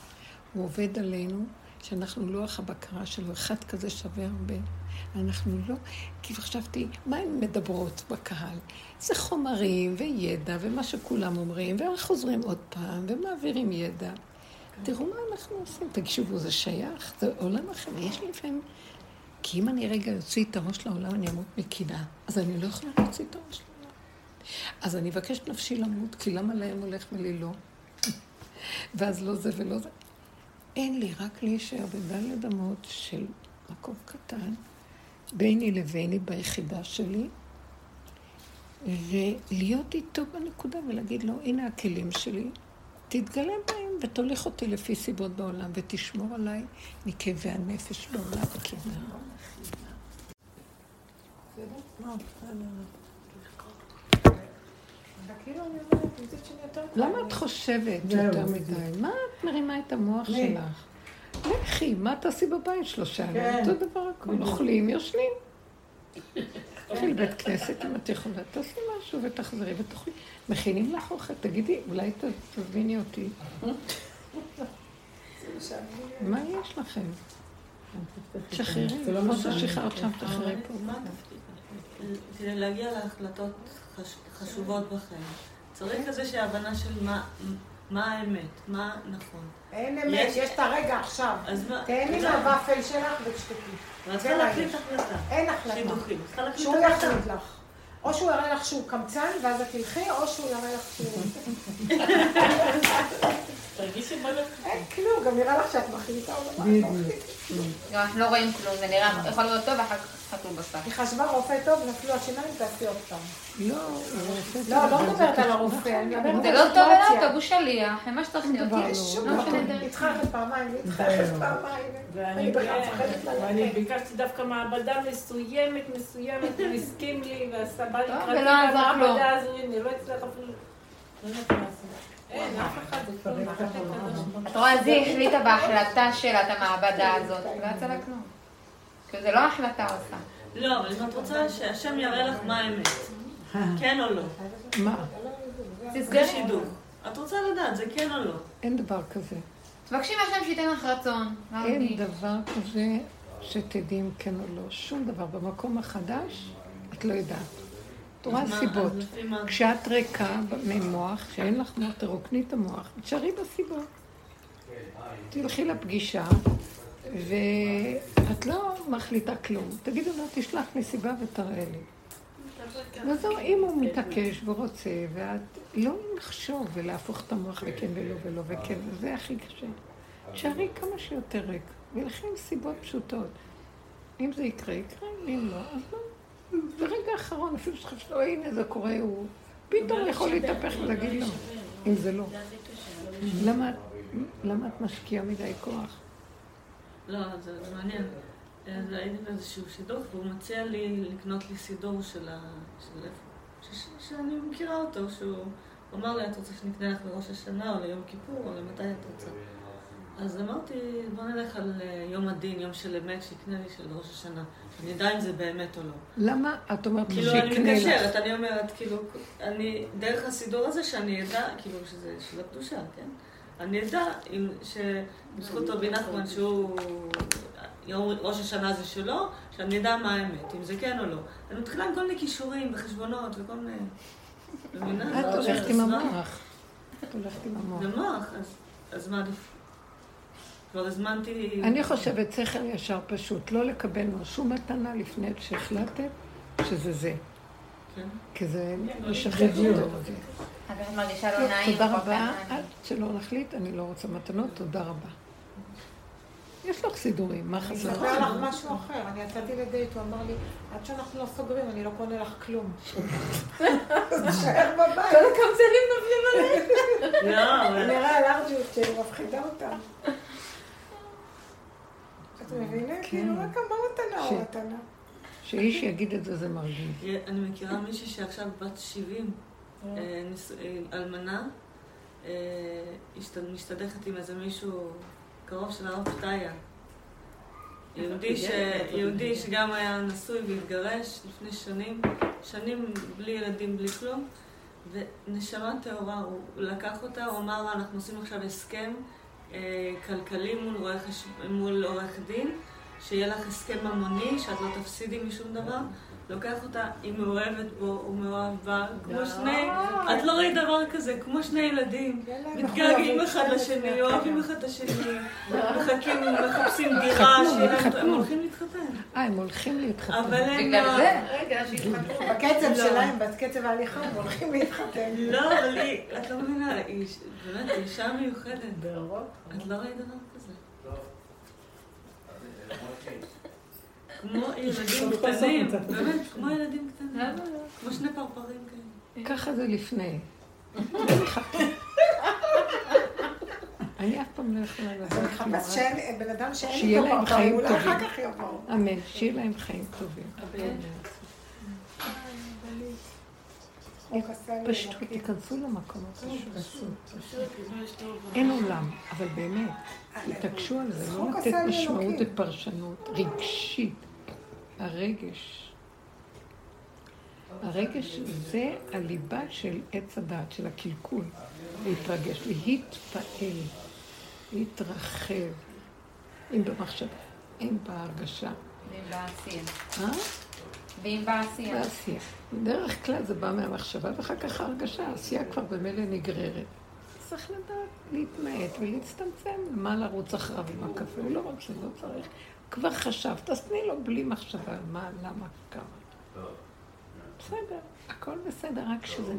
הוא עובד עלינו, שאנחנו לוח הבקרה שלו, אחד כזה שווה הרבה. אנחנו לא, כאילו חשבתי, מה הן מדברות בקהל? זה חומרים וידע ומה שכולם אומרים, וחוזרים עוד פעם ומעבירים ידע. תראו מה אנחנו עושים, תקשיבו, זה שייך, זה עולם אחר. יש לי לפעמים... כי אם אני רגע אוציא את הראש לעולם, אני אמות מקינה. אז אני לא יכולה להוציא את הראש לעולם. אז אני אבקש נפשי למות, כי למה להם הולך ולי לא? [laughs] ואז לא זה ולא זה. אין לי, רק להישאר בדלת אמות של מקום קטן, ביני לביני ביחידה שלי, ולהיות איתו בנקודה ולהגיד לו, הנה הכלים שלי, תתגלה בהם ותוליך אותי לפי סיבות בעולם, ותשמור עליי מכאבי הנפש בעולם. למה את חושבת יותר מדי? מה את מרימה את המוח שלך? לכי, מה תעשי בבית שלושה ימים? כן. אותו דבר הכול, אוכלים, יושנים. תלכי לבית כנסת אם את יכולה, תעשי משהו ותחזרי ותאכלי. מכינים לך אוכל, תגידי, אולי תביני אותי. מה יש לכם? תשחררי, כמו לא ששחררת שם, תשחררי פה. להגיע להחלטות חשובות בחיים. צריך איזושהי שהבנה של מה האמת, מה נכון. אין אמת, יש את הרגע עכשיו. תהני מהוואפל שלך ותשתקי. את צריכה להחליט החלטה. אין החלטה. שהוא יחליט לך. או שהוא יראה לך שהוא קמצן, ואז את תלכי, או שהוא יראה לך שהוא... [laughs] תרגישי מה אין כלום, גם נראה לך שאת מחליטה או לא. לא, אנחנו לא רואים כלום, זה נראה, יכול להיות טוב ואחר כך חתום בסוף. היא חשבה רופא טוב, נפלו השיניים, תעשי עוד פעם. לא, לא, לא מדברת על הרופא, זה לא טוב אליו, טוב, הוא שליח, מה שצריך להיות. היא צריכה ללכת פעמיים, היא צריכה ללכת פעמיים. ואני ביקשתי דווקא מעבדה מסוימת, מסוימת, הוא הסכים לי, ועשה בא לקראתי במעבדה הזו, הנה, לא הצליח אפילו. את רואה, אז היא החליטה בהחלטה שלה את המעבדה הזאת, לא יצא לה כלום. כי זה לא החלטה עושה. לא, אבל אם את רוצה שהשם יראה לך מה האמת, [laughs] כן או לא. מה? בשידור. את רוצה לדעת, זה כן או לא. אין דבר כזה. תבקשי מהשם שייתן לך רצון. אין דבר כזה שתדעי אם כן או לא. שום דבר. במקום החדש, את לא יודעת. את רואה סיבות. כשאת ריקה ממוח, שאין לך מוח, תרוקני את המוח, תשארי בסיבות. תלכי לפגישה, ואת לא מחליטה כלום. תגידו לה, תשלח לי סיבה ותראה לי. וזהו, אם הוא מתעקש ורוצה, ואת לא לחשוב ולהפוך את המוח וכן ולא ולא וכן, זה הכי קשה. תשארי כמה שיותר ריק, ולכן סיבות פשוטות. אם זה יקרה, יקרה, אם לא, אז לא. ברגע האחרון, אפילו שחשבתי, או הנה זה קורה, הוא פתאום יכול להתהפך ולהגיד לא, אם זה לא. למה את משקיעה מדי כוח? לא, זה מעניין. אז הייתי באיזשהו שידור, והוא מציע לי לקנות לי סידור של ה... שאני מכירה אותו, שהוא אמר לי, את רוצה שנקנה לך לראש השנה, או ליום כיפור, או למתי את רוצה? אז אמרתי, בוא נלך על אה, יום הדין, יום של אמת, שיקנה לי של ראש השנה. שאני אדע אם זה באמת או לא. למה את אומרת כאילו, שיקנה לך? כאילו, אני מקשרת, אני אומרת, כאילו, אני, דרך הסידור הזה שאני אדע, כאילו, שזה של הקדושה, כן? אני אדע אם, שבזכות רבי נחמן, שהוא, ראש השנה זה שלו, שאני אדע מה האמת, אם זה כן או לא. אני מתחילה עם כל מיני כישורים וחשבונות וכל מיני... את הולכת עם המוח. את הולכת עם המוח. במוח, אז מה עדיף? כבר הזמנתי... אני חושבת שכל ישר פשוט, לא לקבל שום מתנה לפני שהחלטת שזה זה. כן. כי זה כן, משחרר. אז את מרגישה לא נעים. תודה רבה. עד שלא נחליט, אני לא רוצה מתנות, תודה רבה. יש לך סידורים, מה אני חסר? אספר לך משהו אחר, אני יצאתי לדייט, הוא אמר לי, עד שאנחנו לא סוגרים, אני לא קונה לך כלום. תישאר [laughs] בבית. כל הקמצנים נופלים. לא, אבל... נראה הלארג'יות שלי מפחידה אותם. מבינה? כאילו, רק מה מתנה או מתנה? שאיש יגיד את זה, זה מרגיז. אני מכירה מישהי שעכשיו בת 70, אה, אה, אלמנה, אה, השת- משתדכת עם איזה מישהו קרוב של הרב פתיה. יהודי, שגם היה נשוי והתגרש לפני שנים, שנים בלי ילדים, בלי כלום, ונשמה טהורה, הוא לקח אותה, הוא אמר לה, אנחנו עושים עכשיו הסכם כלכלי מול, רואה. מול עורך דין, שיהיה לך הסכם ממוני, שאת לא תפסידי משום דבר. לוקח אותה, היא מאוהבת בו, הוא מאוהב בה, כמו שני, את לא ראית דבר כזה, כמו שני ילדים, להם מתגעגעים אחד לשני. אוהבים אחד את השני, [laughs] מחכים, מחפשים דירה. הם הולכים להתחתן. אה, הם הולכים להתחתן. אבל הם... בגלל לא- זה? רגע, שיתחתנו. בקצב לא. שלהם, בקצב ההליכה, הם הולכים להתחתן. לא, אבל היא, את לא מבינה, היא באמת, אישה מיוחדת. את לא ראית דבר כזה. כמו [laughs] ילדים קטנים. באמת, כמו ילדים קטנים. לא? כמו שני פרפרים כאלה. ככה זה לפני. [laughs] אני אף פעם לא יכולה אז לדעת. אני מחפש שאין, בן אדם שאין שיהיה איתו להם פרפרים, חיים אולי טובים. אחר כך יבואו. אמן, שיהיה להם חיים טובים. הסל פשוט. תיכנסו למקום הפשוט. אין עולם, אבל באמת, תתעקשו על זה, לא לתת משמעות. ופרשנות רגשית. הרגש. הרגש זה הליבה של עץ הדעת, של הקלקול. להתרגש, להתפעל, להתרחב. אם במחשבה, אם בהרגשה. ואם בעשייה. אה? ואם בעשייה. בעשייה. בדרך כלל זה בא מהמחשבה, ואחר כך ההרגשה, העשייה כבר במילא נגררת. צריך לדעת להתמעט ולהצטמצם, מה לרוץ אחריו עם הקפה, הוא לא רוצה, לא צריך. כבר חשבת, אז תני לו בלי מחשבה, מה, למה, כמה. בסדר, הכל בסדר, רק שזה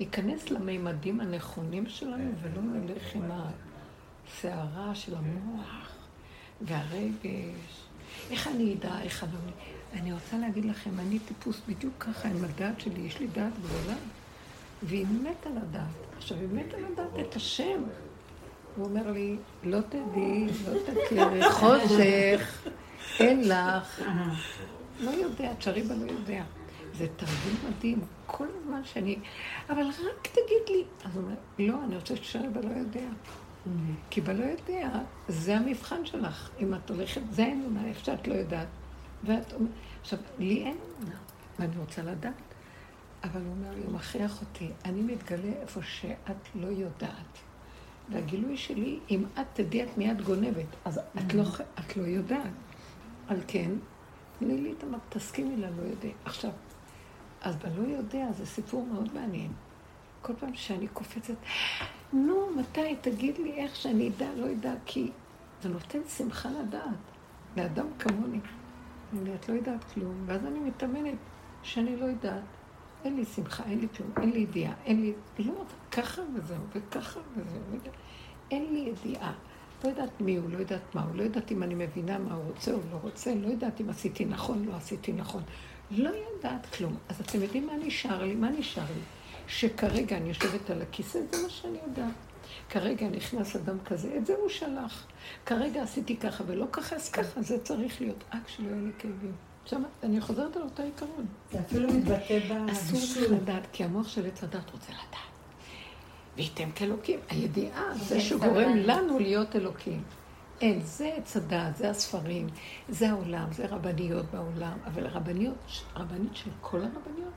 ייכנס למימדים הנכונים שלנו ולא נלך עם הסערה של המוח והרגש. איך אני אדע, איך אני... אני רוצה להגיד לכם, אני טיפוס בדיוק ככה עם הדעת שלי, יש לי דעת גדולה, והיא מתה לדעת. עכשיו, היא מתה לדעת את השם. הוא אומר לי, לא תדעי, לא [laughs] תכירי, חושך, אין לך. לא יודע, תשארי בלא יודע. זה תרגיל מדהים, כל הזמן שאני... אבל רק תגיד לי. אז הוא אומר, לא, אני רוצה שתשארי בלא יודע. כי בלא יודע, זה המבחן שלך. אם את הולכת, זה האמונה, איפה שאת לא יודעת. ואת אומרת, עכשיו, לי אין אמונה, ואני רוצה לדעת. אבל הוא אומר לי, הוא מכריח אותי, אני מתגלה איפה שאת לא יודעת. והגילוי שלי, אם את תדעי, את מיד גונבת. אז את לא, את לא יודעת. על כן, תני לי את המ... תסכימי ללא יודע. עכשיו, אז בלא יודע זה סיפור מאוד מעניין. כל פעם שאני קופצת, נו, מתי? תגיד לי איך שאני אדע, לא אדע, כי זה נותן שמחה לדעת, לאדם כמוני. אני אומרת, לא יודעת כלום, ואז אני מתאמנת שאני לא יודעת. אין לי שמחה, אין לי כלום, אין לי ידיעה, אין לי... לא, ככה וזהו, וככה וזהו. אין לי ידיעה. לא יודעת מי הוא, לא יודעת מה הוא, לא יודעת אם אני מבינה מה הוא רוצה או לא רוצה, לא יודעת אם עשיתי נכון, לא עשיתי נכון. לא יודעת כלום. אז אתם יודעים מה נשאר לי? מה נשאר לי? שכרגע אני יושבת על הכיסא, זה מה שאני יודעת. כרגע נכנס אדם כזה, את זה הוא שלח. כרגע עשיתי ככה ולא ככה, אז ככה, זה צריך להיות. רק שלא יהיו לי כאבים. שמעת? אני חוזרת על אותו עיקרון. זה אפילו מתבטא אסור לך בבישול. לדעת, כי המוח של עץ הדת רוצה לדעת. וייתם כאלוקים. הידיעה, זה כן, שגורם סבלני. לנו להיות אלוקים. אין, זה עץ הדת, זה הספרים, זה העולם, זה רבניות בעולם, אבל רבניות, רבנית של כל הרבניות,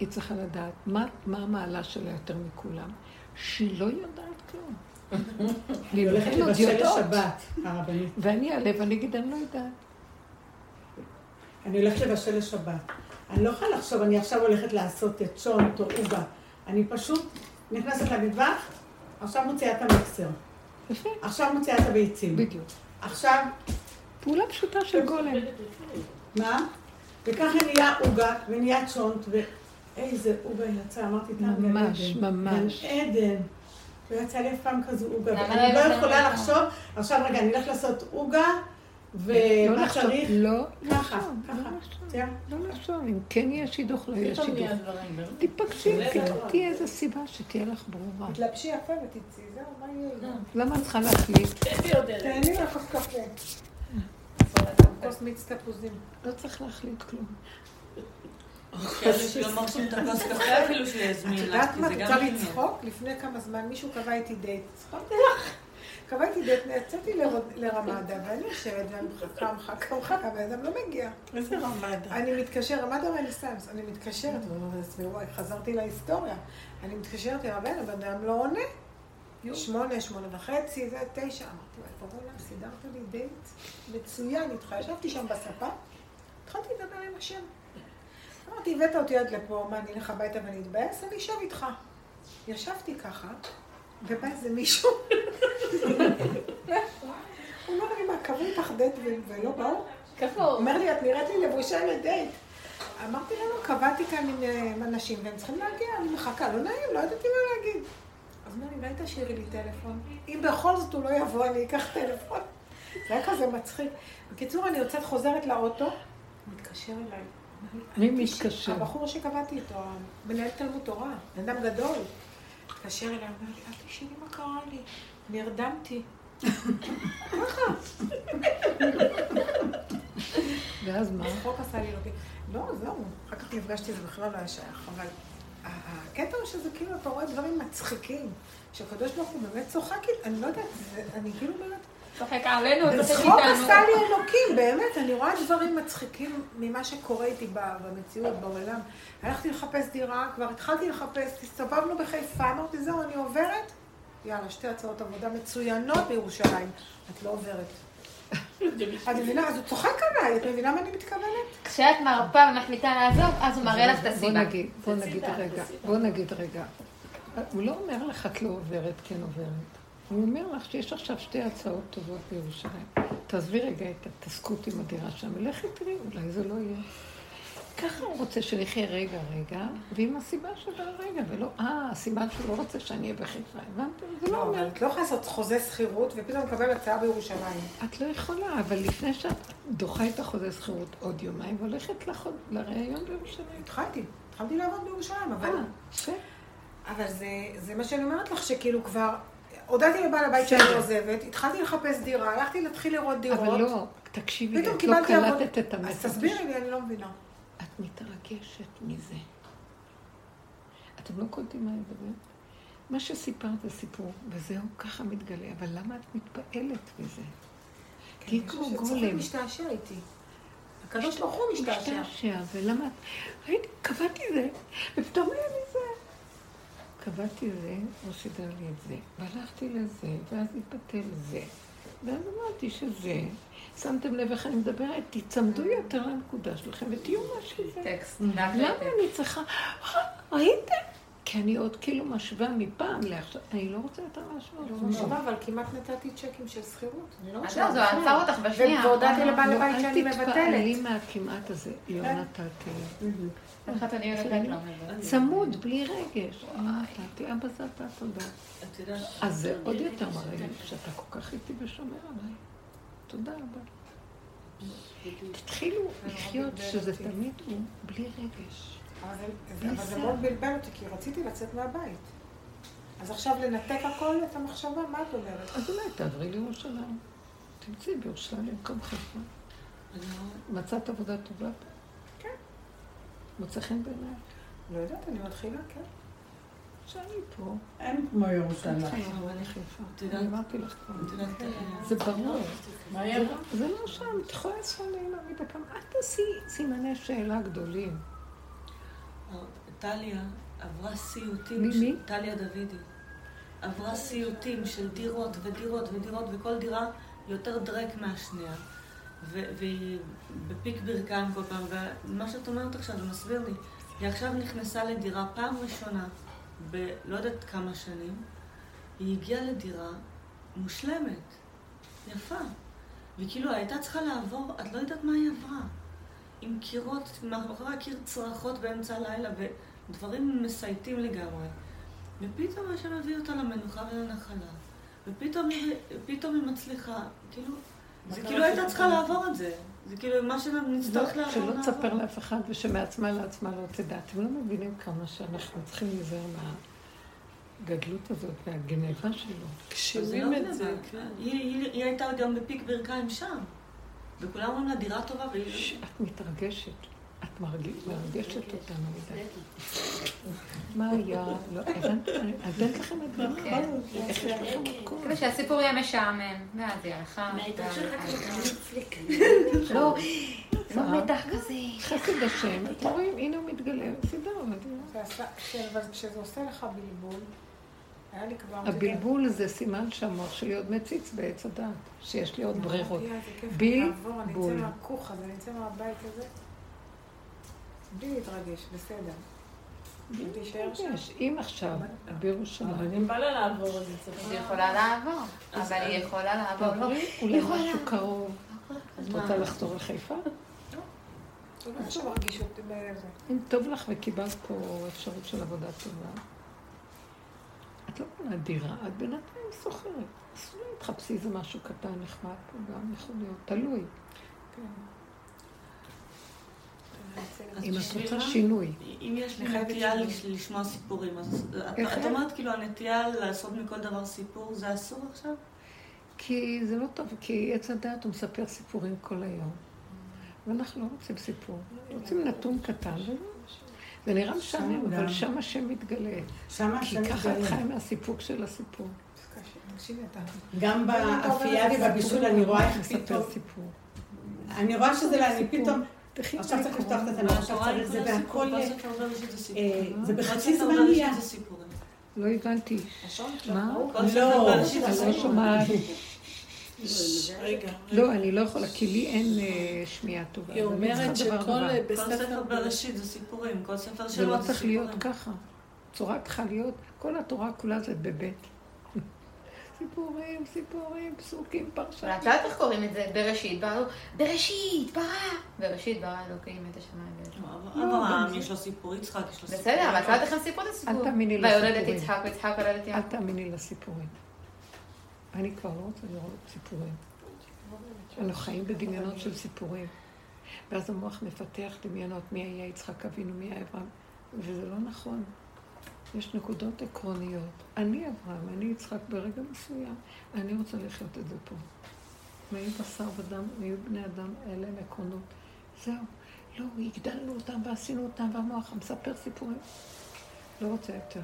היא צריכה לדעת מה, מה המעלה שלה יותר מכולם, שהיא לא יודעת כלום. [laughs] היא הולכת לבשל. לשבת, הרבנית. ואני אעלה ואני אגיד, אני לא יודעת. אני הולכת לבשל לשבת. אני לא יכולה לחשוב, אני עכשיו הולכת לעשות את צ'ונט או עוגה. אני פשוט נכנסת למטבח, עכשיו מוציאה את המיקסר. יפה, עכשיו מוציאה את הביצים. בדיוק. עכשיו, פעולה פשוטה של גולם. מה? וככה נהיה עוגה ונהיה צ'ונט, ואיזה עוגה יצא, אמרתי, טעם גן ממש, עדן. ממש. גן עדן. לא יצא לי אף פעם כזו עוגה, ואני לא לא יכולה? לחשוב, עכשיו רגע, אני הולכת לעשות עוגה, לא ומה לחשוב, צריך? לא ככה, לחשוב, ככה. לא לחשוב. לא לחשוב, אם כן יהיה שידוך, לא יהיה שידוך. תיפגשי, תהיה איזה סיבה שתהיה לך ברורה. תלבשי יפה ותצאי, זהו, מה יהיה? למה את צריכה להחליט? [laughs] תהני לך כוס קפה. [laughs] כוס מיץ תפוזים. לא צריך להחליט כלום. מרשים את יודעת מה, את רוצה. לצחוק? לפני כמה זמן מישהו קבע איתי דייט. צחקתי לך. קבע איתי דייט, יצאתי לר- לרמדה, ואני יושבת ואני מחכה, מחכה, מחכה, והבן אדם לא מגיע. איזה רמדה. אני מתקשרת, רמדה רנסאנס, אני מתקשרת, ואומרת לעצמי, וואי, חזרתי להיסטוריה. אני מתקשרת הבן אדם לא עונה. שמונה, שמונה וחצי, זה תשע. אמרתי, וואי, ברור להם, סידרת לי דייט מצוין איתך. ישבתי שם בספה, התחלתי לדבר עם השם. אמרתי, הבאת אותי עד לפה, מה, אני אלך הביתה ואני אתבאס? אני אשב איתך. ישבתי ככה, ובא איזה מישהו. הוא אומר לי, מה, קבעו איתך דייט ו- ולא באו? ככה הוא. אומר לי, את נראית לי לבושה לדייט. אמרתי לו, לא, קבעתי כאן עם אה, עם אנשים והם צריכים להגיע, אני מחכה, לא נעים, לא ידעתי מה להגיד. אז הוא אומר לי, אולי תשאירי לי טלפון. אם בכל זאת הוא לא יבוא, אני אקח טלפון. זה היה כזה מצחיק. בקיצור, אני יוצאת, חוזרת לאוטו, הוא מתקשר אליי. מי מתקשר? הבחור שקבעתי איתו, מנהל תלמוד תורה, בן אדם גדול. התקשר אליי, אומר לי, אל תשאלי מה קרה לי, נרדמתי. ואז מה? צחוק עשה לי כי... לא, זהו, אחר כך נפגשתי, זה בכלל לא היה שייך, אבל הקטע הוא שזה כאילו, אתה רואה דברים מצחיקים, שהקדוש ברוך הוא באמת צוחק, אני לא יודעת, אני כאילו אומרת, צוחק עלינו, צוחק צחוק איתנו. עשה לי אלוקים, באמת, אני רואה דברים מצחיקים ממה שקורה איתי במציאות, בעולם. הלכתי לחפש דירה, כבר התחלתי לחפש, הסתובבנו בחיפה, אמרתי, זהו, אני עוברת, יאללה, שתי הצעות עבודה מצוינות בירושלים. את לא עוברת. את מבינה? אז הוא צוחק עליי, את מבינה מה אני מתכוונת? כשאת מרפה ומחליטה לעזוב, אז הוא מראה לך את בוא הסיבה. נגיד, בוא נגיד רגע, בוא נגיד רגע. הוא לא אומר לך את לא עוברת, כן עוברת. הוא אומר לך שיש עכשיו שתי הצעות טובות בירושלים. תעזבי רגע את ההתעסקות עם הדירה שם, ולכי תראי, אולי זה לא יהיה. ככה הוא רוצה שנחיה רגע רגע, ועם הסיבה של הרגע, ולא, אה, הסיבה שהוא לא רוצה שאני אהיה בחיפה, הבנתם? זה לא לא, אומר. אבל את לא יכולה לעשות חוזה שכירות ופתאום לקבל הצעה בירושלים. את לא יכולה, אבל לפני שאת דוחה את החוזה שכירות עוד יומיים, והולכת לראיון בירושלים. התחלתי, התחלתי לעבוד בירושלים, אבל... אה, יפה. אבל זה, זה מה שאני אומרת לך, שכאילו כבר... הודעתי לבעל הבית שאני. עוזבת, התחלתי לחפש דירה, הלכתי להתחיל לראות דירות. אבל לא, תקשיבי, את לא. קלטת את המסר. אז תסבירי לי, אני לא מבינה. את מתרגשת מזה. אתם לא קולטים מה אני מדברת? מה שסיפרת זה סיפור, וזהו, ככה מתגלה, אבל למה את מתפעלת מזה? תהיי אני כמו חושבת שצריך גולם. משתעשע איתי. הקדוש ברוך הוא משתעשע. משתעשע, ולמה את... הייתי, קבעתי זה, ופתאום היה לי זה. קבעתי זה, הוא סידר לי את זה, והלכתי לזה, ואז התבטל זה. ואז אמרתי שזה, שמתם לב איך אני מדברת, תצמדו יותר לנקודה שלכם ותהיו מה שזה. למה אני צריכה... "אה, ראיתם? כי אני עוד כאילו משווה מפעם לעכשיו. אני לא רוצה יותר להשוות. לא משנה, אבל כמעט נתתי צ'קים של שכירות. אני לא אז משנה. זהו, זה עצר אותך בשנייה. והודעתי האחרונה. לבעל לא, הבית שאני אל תתפעלי מבטלת. מהכמעט הזה. לא נתתי. צמוד, בלי רגש. זה אתה, תודה. אז זה עוד יותר מראה לי שאתה כל כך איתי ושומר עליי. תודה רבה. תתחילו לחיות שזה תמיד הוא בלי רגש. אבל זה- מאוד בלבל אותי, כי רציתי לצאת מהבית. אז עכשיו לנתק הכל את המחשבה, מה את אומרת? אז אולי תעברי לירושלים. תמצאי בירושלים במקום חיפה. לא- מצאת עבודה טובה? כן. מוצא חן בעיניי? לא יודעת, אני מתחילה, כן. שאני פה. אין כמו ירושלים. את יודעת- אמרתי לך כבר. יודעת, אה, זה ברור. זה? לא- שם, את יכולה לעשות לי להביא בכמה. אל תעשי סימני שאלה גדולים. טליה עברה סיוטים. מי? טליה דוידי. עברה סיוטים של דירות ודירות ודירות, וכל דירה יותר דרק מהשנייה. והיא בפיק ברכיים כל פעם, ומה שאת אומרת עכשיו, זה מסביר לי. היא עכשיו נכנסה לדירה פעם ראשונה, בלא יודעת כמה שנים, היא הגיעה לדירה מושלמת, יפה. וכאילו הייתה צריכה לעבור, את לא יודעת מה היא עברה. עם קירות, מאחורי הקיר צרחות באמצע הלילה, ודברים מסייטים לגמרי. ופתאום השם מביא אותה למנוחה ולנחלה. ופתאום פתאום היא מצליחה, כאילו, זה כאילו הייתה צריכה לעבור את זה. זה כאילו מה שנצטרך לעבור. שלא תספר לאף אחד ושמעצמה לעצמה לא תדע. אתם לא מבינים כמה שאנחנו צריכים להיזהר מהגדלות הזאת והגניבה שלו. קשיבים את זה, כן. היא הייתה גם בפיק ברכיים שם. וכולם אומרים לה דירה טובה והיא... את מתרגשת. את מרגשת אותנו מדי. מה היה? לא, הבאת לכם את? כן. לכם מקום? כאילו שהסיפור יהיה משעמם, ואז היא הלכה. לא, לא מתח כזה. חסד השם, אתם רואים, הנה הוא מתגלה, סידרנו. אבל כשזה עושה לך בלבול. הבלבול זה סימן שהמוח שלי עוד מציץ בעץ הדעת, שיש לי עוד ברירות. בלבול. אני אצא מהכוך הזה, אני אצא מהבית הזה. בלי להתרגש, בסדר. אם עכשיו, בירושלים... אני בא לה לעבור את זה. היא יכולה לעבור, אבל היא יכולה לעבור. לא, אולי משהו קרוב. את רוצה לחזור לחיפה? אם טוב לך וקיבלת פה אפשרות של עבודה טובה, את לא קונה דירה, את בינתיים סוחרת. אז אולי תחפשי איזה משהו קטן נחמד פה, גם יכול להיות, תלוי. כן. אם את רוצה שינוי. אם יש לי נטייה לשמוע סיפורים, אז את אומרת כאילו הנטייה לעשות מכל דבר סיפור, זה אסור עכשיו? כי זה לא טוב, כי עץ הדעת הוא מספר סיפורים כל היום. ואנחנו לא רוצים סיפור, רוצים נתון קטן. זה נראה משעמם, אבל שם השם מתגלה. שם השם מתגלה. כי ככה את חיה מהסיפוק של הסיפור. גם באפייה ובבישול אני רואה איך פתאום... אני רואה שזה, אני פתאום... עכשיו צריך לפתוח את התנ"ך, עכשיו צריך זה והכל, אה, זה בחצי זמן נהיה. לא הבנתי. מה? לא, אני לא שומעת. [laughs] לא, אני לא יכולה, כי לי אין אה, שמיעה טובה. היא אומרת שכל ספר בראשית זה סיפורים, כל ספר שלו זה סיפורים. זה לא צריך להיות ככה. צורה צריכה להיות, כל התורה כולה זה בבית. סיפורים, סיפורים, פסוקים, פרשה. ואת יודעת איך קוראים את זה? בראשית, ברא, בראשית, ברא. בראשית ברא אלוקים את השמיים. אברהם יש לו סיפור, יצחק יש לו סיפור. בסדר, אבל את יודעת איך הם סיפרו את הסיפור? אל תאמיני לסיפורים. ויולד את יצחק ויצחק יולד את יעקב. אל תאמיני לסיפורים. אני כבר לא רוצה לראות סיפורים. אנחנו חיים בדמיונות של סיפורים. ואז המוח מפתח דמיונות, מי היה יצחק אבינו, מי היה אברהם, וזה לא נכון. יש נקודות עקרוניות. אני אברהם, אני יצחק ברגע מסוים, אני רוצה לחיות את זה פה. מי בשר ודם, מי בני אדם, אלה הם עקרונות. זהו. לא, הגדלנו אותם ועשינו אותם, והמוח מספר סיפורים. לא רוצה יותר.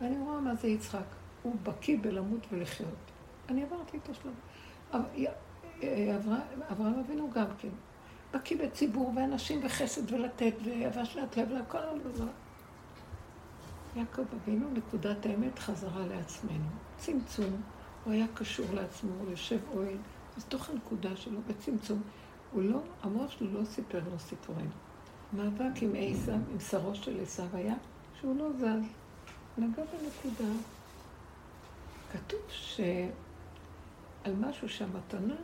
ואני רואה מה זה יצחק. הוא בקיא בלמות ולחיות. אני עברתי את השלב. אברהם אבינו גם כן. בקיא בציבור ואנשים וחסד ולתת והבשלת לב לכל הדבר. יעקב אבינו, נקודת האמת, חזרה לעצמנו. צמצום, הוא היה קשור לעצמו, הוא יושב אוהל, אז תוך הנקודה שלו, בצמצום, הוא לא, המוח שלו לא סיפר לו סיפורים. מאבק עם עשיו, עם שרו של עשיו היה שהוא לא זז. נגע בנקודה. כתוב שעל משהו שהמתנה,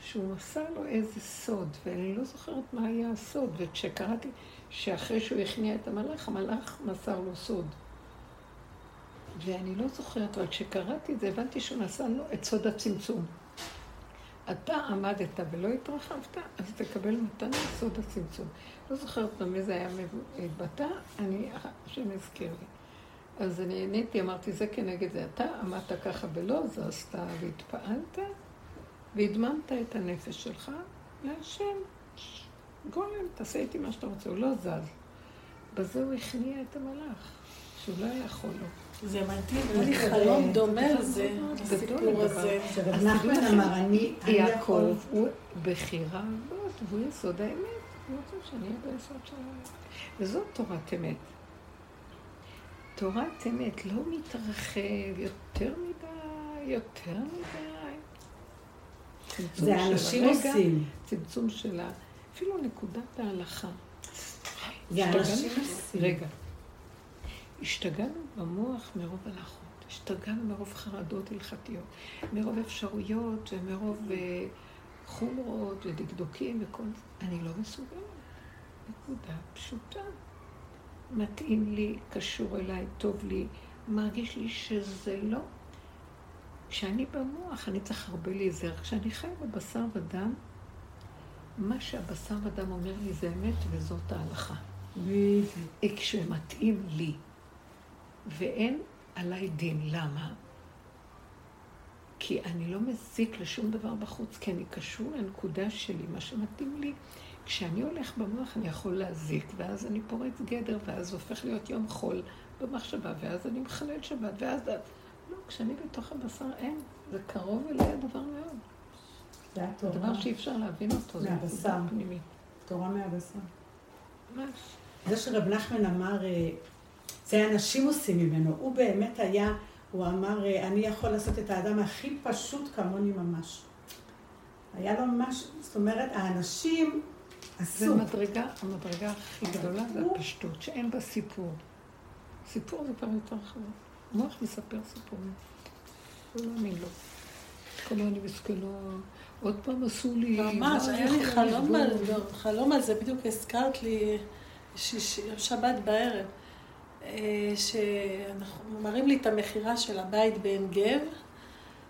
שהוא מסר לו איזה סוד, ואני לא זוכרת מה היה הסוד, וכשקראתי שאחרי שהוא הכניע את המלאך, המלאך מסר לו סוד. ואני לא זוכרת, אבל כשקראתי את זה, הבנתי שהוא נשא לו את סוד הצמצום. אתה עמדת ולא התרחבת, אז תקבל מתנה סוד הצמצום. לא זוכרת במי זה היה מתבטא, אני, השם הזכיר לי. אז אני עניתי, אמרתי, זה כנגד זה. אתה עמדת ככה ולא זזת והתפעלת, והדממת את הנפש שלך להשם. גולם, תעשה איתי מה שאתה רוצה, הוא לא זז. בזה הוא הכניע את המלאך, שהוא לא היה יכול לו. זה מדהים, היה לי חלום דומה לזה, הסיפור הזה. נחמן אמר, אני יעקב הוא בחירה, והוא יסוד האמת. הוא רוצה שאני אהיה ביסוד של האמת. וזאת תורת אמת. תורת אמת לא מתרחב יותר מדי, יותר מדי. זה אנשים עושים. צמצום שלה. אפילו נקודת ההלכה. רגע. השתגענו במוח מרוב הלכות, השתגענו מרוב חרדות הלכתיות, מרוב אפשרויות ומרוב uh, חומרות ודקדוקים וכל זה. אני לא מסוגלת. נקודה פשוטה. מתאים לי, קשור אליי, טוב לי, מרגיש לי שזה לא. כשאני במוח, אני צריך הרבה להיזהר. כשאני חי בבשר ודם, מה שהבשר ודם אומר לי זה אמת וזאת ההלכה. כשהוא מתאים לי. ואין עליי דין. למה? כי אני לא מזיק לשום דבר בחוץ, כי אני קשור לנקודה שלי, מה שמתאים לי. כשאני הולך במוח אני יכול להזיק, ואז אני פורץ גדר, ואז הופך להיות יום חול במחשבה, ואז אני מחלל שבת, ואז... לא, כשאני בתוך הבשר אין, זה קרוב אליי הדבר מאוד. זה דבר שאי אפשר להבין אותו, זה. פנימי. תורה מהבשר. ממש. זה שרב נחמן אמר, אה, זה אנשים עושים ממנו. הוא באמת היה, הוא אמר, אה, אני יכול לעשות את האדם הכי פשוט כמוני ממש. היה לו ממש, זאת אומרת, האנשים עשו. זה מדרגה, המדרגה הכי גדולה זה הפשטות, שאין בה סיפור. סיפור זה כבר יותר חמור. המוח מספר סיפורים. לא מאמין לו. כמה אני מסכנה, עוד פעם עשו לי... ממש, היה לי חלום על זה, חלום על זה, בדיוק הזכרת לי שבת בערב, אה, שאנחנו מראים לי את המכירה של הבית בעין גב,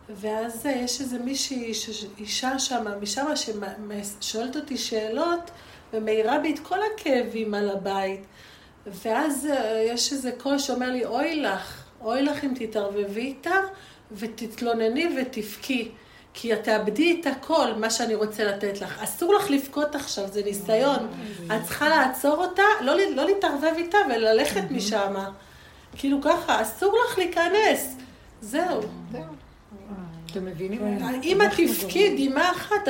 ואז יש איזה מישהי, אישה שמה, משמה ששואלת אותי שאלות ומאירה בי את כל הכאבים על הבית. ואז אה, יש איזה קול שאומר לי, אוי לך, אוי לך אם תתערבבי איתה ותתלונני ותבכי. כי את תאבדי את הכל, מה שאני רוצה לתת לך. אסור לך לבכות עכשיו, זה ניסיון. את צריכה לעצור אותה, לא, לא להתערבב איתה וללכת משם. כאילו ככה, אסור לך להיכנס. זהו. אתם מבינים? אם את תפקיד דמעה אחת,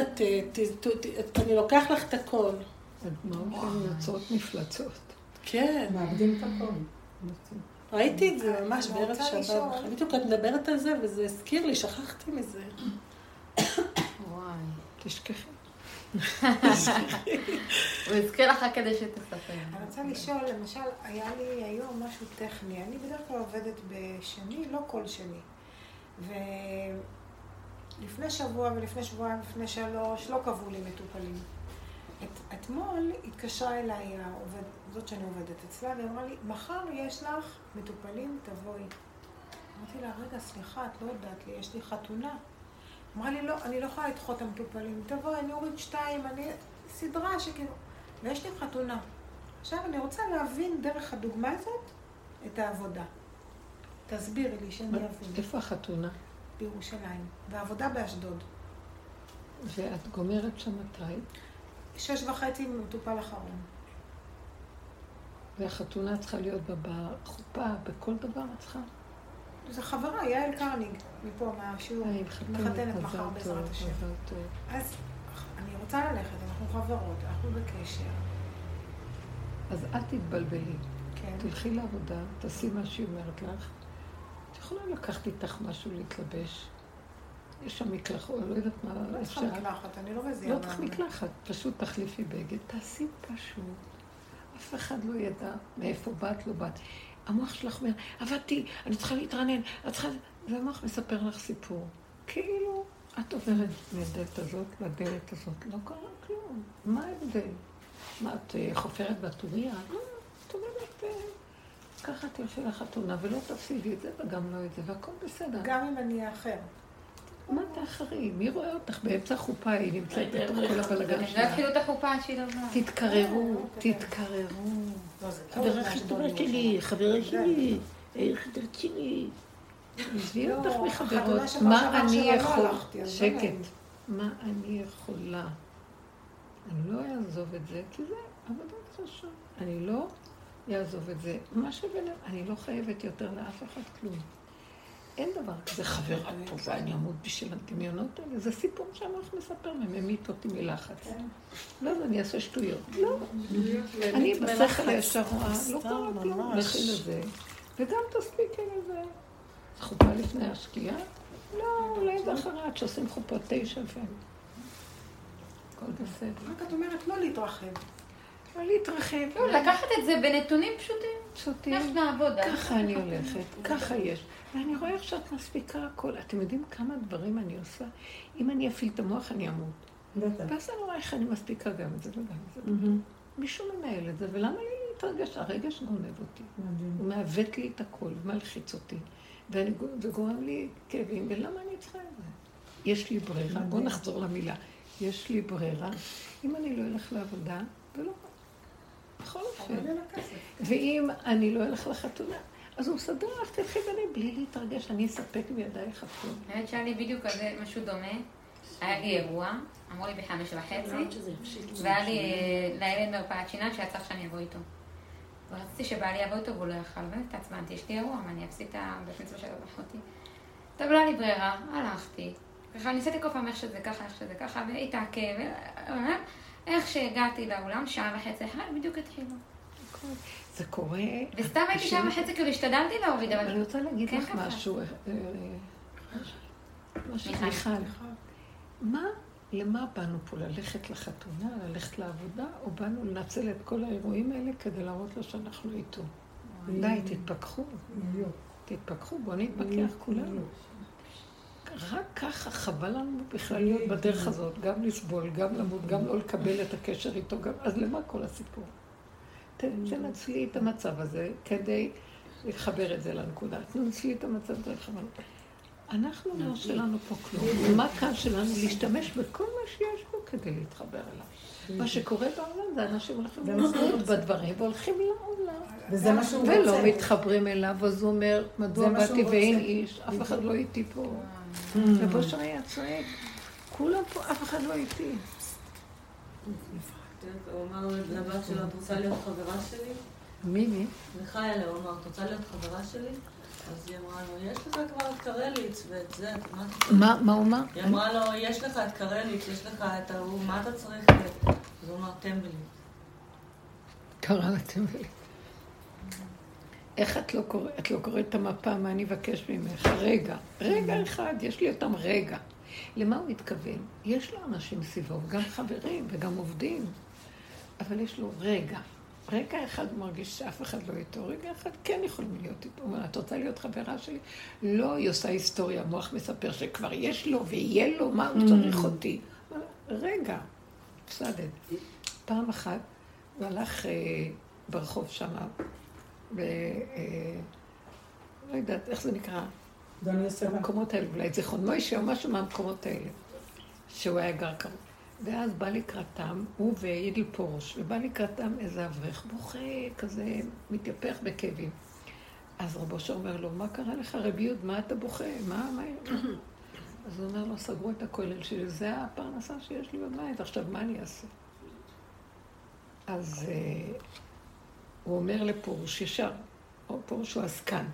אני לוקח לך את הכל. הדמעות הן יוצאות מפלצות. כן. מאבדים את הכל. ראיתי את זה ממש בערב שבת. בדיוק את מדברת על זה, וזה הזכיר לי, שכחתי מזה. וואי. תשכחי. הוא הזכיר לך כדי שתספר. אני רוצה לשאול, למשל, היה לי היום משהו טכני. אני בדרך כלל עובדת בשני, לא כל שני. ולפני שבוע ולפני שבועיים, לפני שלוש, לא קבעו לי מטופלים. את, אתמול התקשרה אליי העובד, זאת שאני עובדת אצלה, והיא אמרה לי, מחר יש לך מטופלים, תבואי. אמרתי לה, רגע, סליחה, את לא יודעת לי, יש לי חתונה. אמרה לי, לא, אני לא יכולה לדחות את המטופלים. תבואי, אני אוריד שתיים, אני... סדרה שכאילו... ויש לי חתונה. עכשיו, אני רוצה להבין דרך הדוגמה הזאת את העבודה. תסבירי לי, שאני אבין. איפה החתונה? בירושלים. והעבודה באשדוד. ואת גומרת שם מתי? שש וחצי מטופל אחרון. והחתונה צריכה להיות בחופה, בכל דבר את צריכה? זו חברה, יעל קרניג, מפה, מהשיעור. היא מחתנת מחר בעזרת השם. אז אני רוצה ללכת, אנחנו חברות, אנחנו בקשר. אז אל תתבלבלי. כן. תלכי לעבודה, תעשי מה שהיא אומרת לך. את יכולה לקחת איתך משהו להתלבש. יש שם מקלחת, לא יודעת מה אפשר. לא צריכה מקלחת, אני לא מזיעה. לא צריך מקלחת, פשוט תחליפי בגד, תעשי פשוט. אף אחד לא ידע מאיפה באת, לא באת. המוח שלך אומר, עבדתי, אני צריכה להתרענן, את צריכה... והמוח מספר לך סיפור. כאילו, את עוברת מהדלת הזאת לדלת הזאת, לא קרה כלום. מה ההבדל? מה, את אה, חופרת בטוריה? לא, את אומרת, אה, ככה תלכי לחתונה, ולא תפסידי את זה וגם לא את זה, והכל בסדר. גם אם אני אחר. מה תאחרי? מי רואה אותך באמצע החופה? היא נמצאת בתוך כל הבלגן שלה. לא התחילו את החופה שהיא לבנה. תתקררו, תתקררו. חברה הכי טובה שלי, חברה שלי, חברה שלי. עזבי אותך מחברות. מה אני יכול... שקט. מה אני יכולה? אני לא אעזוב את זה, כי זה עבודה קשה. אני לא אעזוב את זה. מה שביניהם, אני לא חייבת יותר לאף אחד כלום. אין דבר כזה חברה טובה, אני אמות בשביל הדמיונות האלה. זה סיפור שהמוח מספר, ממית אותי מלחץ. כן. לא, אני אעשה שטויות. לא. אני בשכל הישר רואה, לא קורה כלום, לכי לזה. וגם תספיקי לזה. חופה לפני השקיעה? לא, אולי זה אחרי, עד שעושים חופות תשע ו... הכל בסדר. רק את אומרת לא להתרחב. לא להתרחב. לא, לקחת את זה בנתונים פשוטים. פשוטים. איך נעבוד? ככה אני הולכת, ככה יש. ואני רואה איך שאת מספיקה הכל. אתם יודעים כמה דברים אני עושה? אם אני אפעיל את המוח, אני אמות. ואז אני רואה איך אני מספיקה גם את זה וגם את זה. מישהו מנהל את זה, ולמה לי להתרגש? הרגש גונב אותי. הוא מעוות לי את הכל, מלחיץ אותי. וגורם לי כאבים, ולמה אני צריכה את זה? יש לי ברירה, בואו נחזור למילה. יש לי ברירה, אם אני לא אלך לעבודה, ולא... בכל אופן. ואם אני לא אלך לחתונה, אז הוא מסדר לך, תלכי ואני בלי להתרגש, אני אספק בידייך הכול. האמת שהיה לי בדיוק כזה משהו דומה. היה לי אירוע, אמרו לי בחמש וחצי, והיה לי אה, לילד מרפאת שיניים שהיה צריך שאני אבוא איתו. ורציתי שבעלי יבוא איתו והוא לא יכל, באמת התעצבנתי, יש לי אירוע, מה אני אפסיד את הבית מצווה של אחותי. טוב, לא היה לי ברירה, הלכתי. ככה ניסיתי כל פעם איך שזה ככה, איך שזה ככה, והתעכב, איך שהגעתי לאולם, שעה וחצי אחת, בדיוק התחילו. זה קורה... וסתם הייתי שעה וחצי, כאילו השתדלתי להוריד, אבל... אני רוצה להגיד כן לך משהו. אה, אה, מיכל, מה, למה באנו פה? ללכת לחתונה, ללכת לעבודה, או באנו לנצל את כל האירועים האלה כדי להראות לו שאנחנו איתו? די, תתפכחו. תתפכחו, בואו נתפכח כולנו. רק ככה חבל לנו בכלל להיות בדרך הזאת, גם לסבול, גם למות, גם לא לקבל את הקשר איתו, גם... אז למה כל הסיפור? תנצלי את המצב הזה כדי לחבר את זה לנקודה. תנצלי את המצב את זה. אנחנו לא שלנו פה כלום. מה כאן שלנו? להשתמש בכל מה שיש פה כדי להתחבר אליו. מה שקורה בעולם זה אנשים הולכים לזכות בדברים והולכים לעולם. וזה מה שהוא רוצה. ולא מתחברים אליו, אז הוא אומר, מדוע באתי ואין איש, אף אחד לא איתי פה. ובושר היה צועק, כולם פה, אף אחד לא איתי. הוא אמר לבת שלו, את רוצה להיות חברה שלי? מי, מי? לחיילה, הוא אמר, את רוצה להיות חברה שלי? אז היא אמרה לו, יש לך כבר את קרליץ ואת זה, מה מה הוא אמר? היא אמרה לו, יש לך את קרליץ, יש לך את ההוא, מה אתה צריך? אז הוא אמר, טמבלי. קרא לה טמבלי. איך את לא, קורא, את לא קוראת את המפה, מה אני אבקש ממך? רגע, רגע אחד, יש לי אותם רגע. למה הוא מתכוון? יש לו אנשים סביבו, גם חברים וגם עובדים, אבל יש לו רגע. רגע אחד מרגיש שאף אחד לא איתו, רגע אחד כן יכולים להיות איתו. הוא אומר, את רוצה להיות חברה שלי? לא, היא עושה היסטוריה, המוח מספר שכבר יש לו ויהיה לו, מה הוא צריך אותי? רגע, בסדר. פעם אחת הוא הלך אה, ברחוב שם, ב... אה, לא יודעת, איך זה נקרא? המקומות האלה, אולי זיכרון מוישה או משהו מהמקומות האלה, שהוא היה גר קרוב. ואז בא לקראתם, הוא וידיל פורש, ובא לקראתם איזה אברך בוכה, כזה מתייפח בכאבים. אז רבו שאומר לו, מה קרה לך רבי יוד, מה אתה בוכה? מה, מה... [coughs] אז הוא אומר לו, סגרו את הכולל שלי, זה הפרנסה שיש לי בבית, עכשיו מה אני אעשה? אז uh, הוא אומר לפורוש ישר, או פורוש הוא עסקן,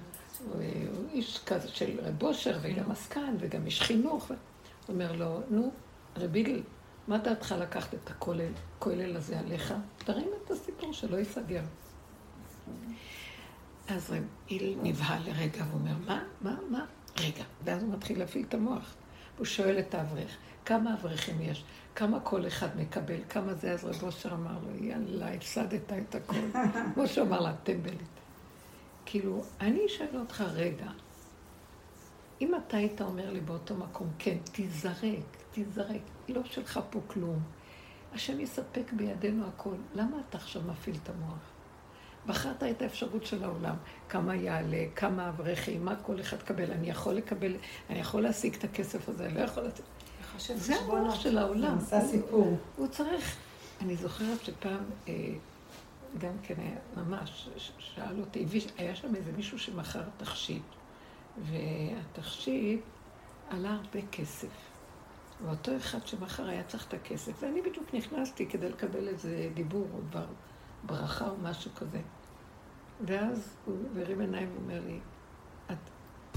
הוא, הוא איש כזה של רב אושר, וגם עסקן, וגם איש חינוך. הוא אומר לו, נו, רבי מה דעתך לקחת את הכולל, כולל הזה עליך? תרים את הסיפור שלא ייסגר. אז איל נבהל לרגע ואומר, מה, מה, מה? רגע. ואז הוא מתחיל להפעיל את המוח. הוא שואל את האברך, כמה אברכים יש? כמה כל אחד מקבל? כמה זה? אז רב אושר אמר לו, יאללה, הפסדת את הכל. [laughs] כמו שאמר לה, טמבלית. כאילו, אני אשאל אותך רגע, אם אתה היית אומר לי באותו מקום, כן, תיזרק, תיזרק, לא שלך פה כלום. השם יספק בידינו הכל. למה אתה עכשיו מפעיל את המוח? בחרת את האפשרות של העולם, כמה יעלה, כמה אברכים, מה כל אחד קבל. אני יכול לקבל, אני יכול להשיג את הכסף הזה, אני לא יכול לתת. זה המוח של העולם. עשה סיפור. הוא צריך... אני זוכרת שפעם, אה, גם כן היה ממש, שאל אותי, היה שם איזה מישהו שמכר תכשיט, והתכשיט עלה הרבה כסף. ואותו אחד שמחר היה צריך את הכסף, ואני בדיוק נכנסתי כדי לקבל איזה דיבור או דבר, ברכה או משהו כזה. ואז הוא מרים עיניים ואומר לי, את,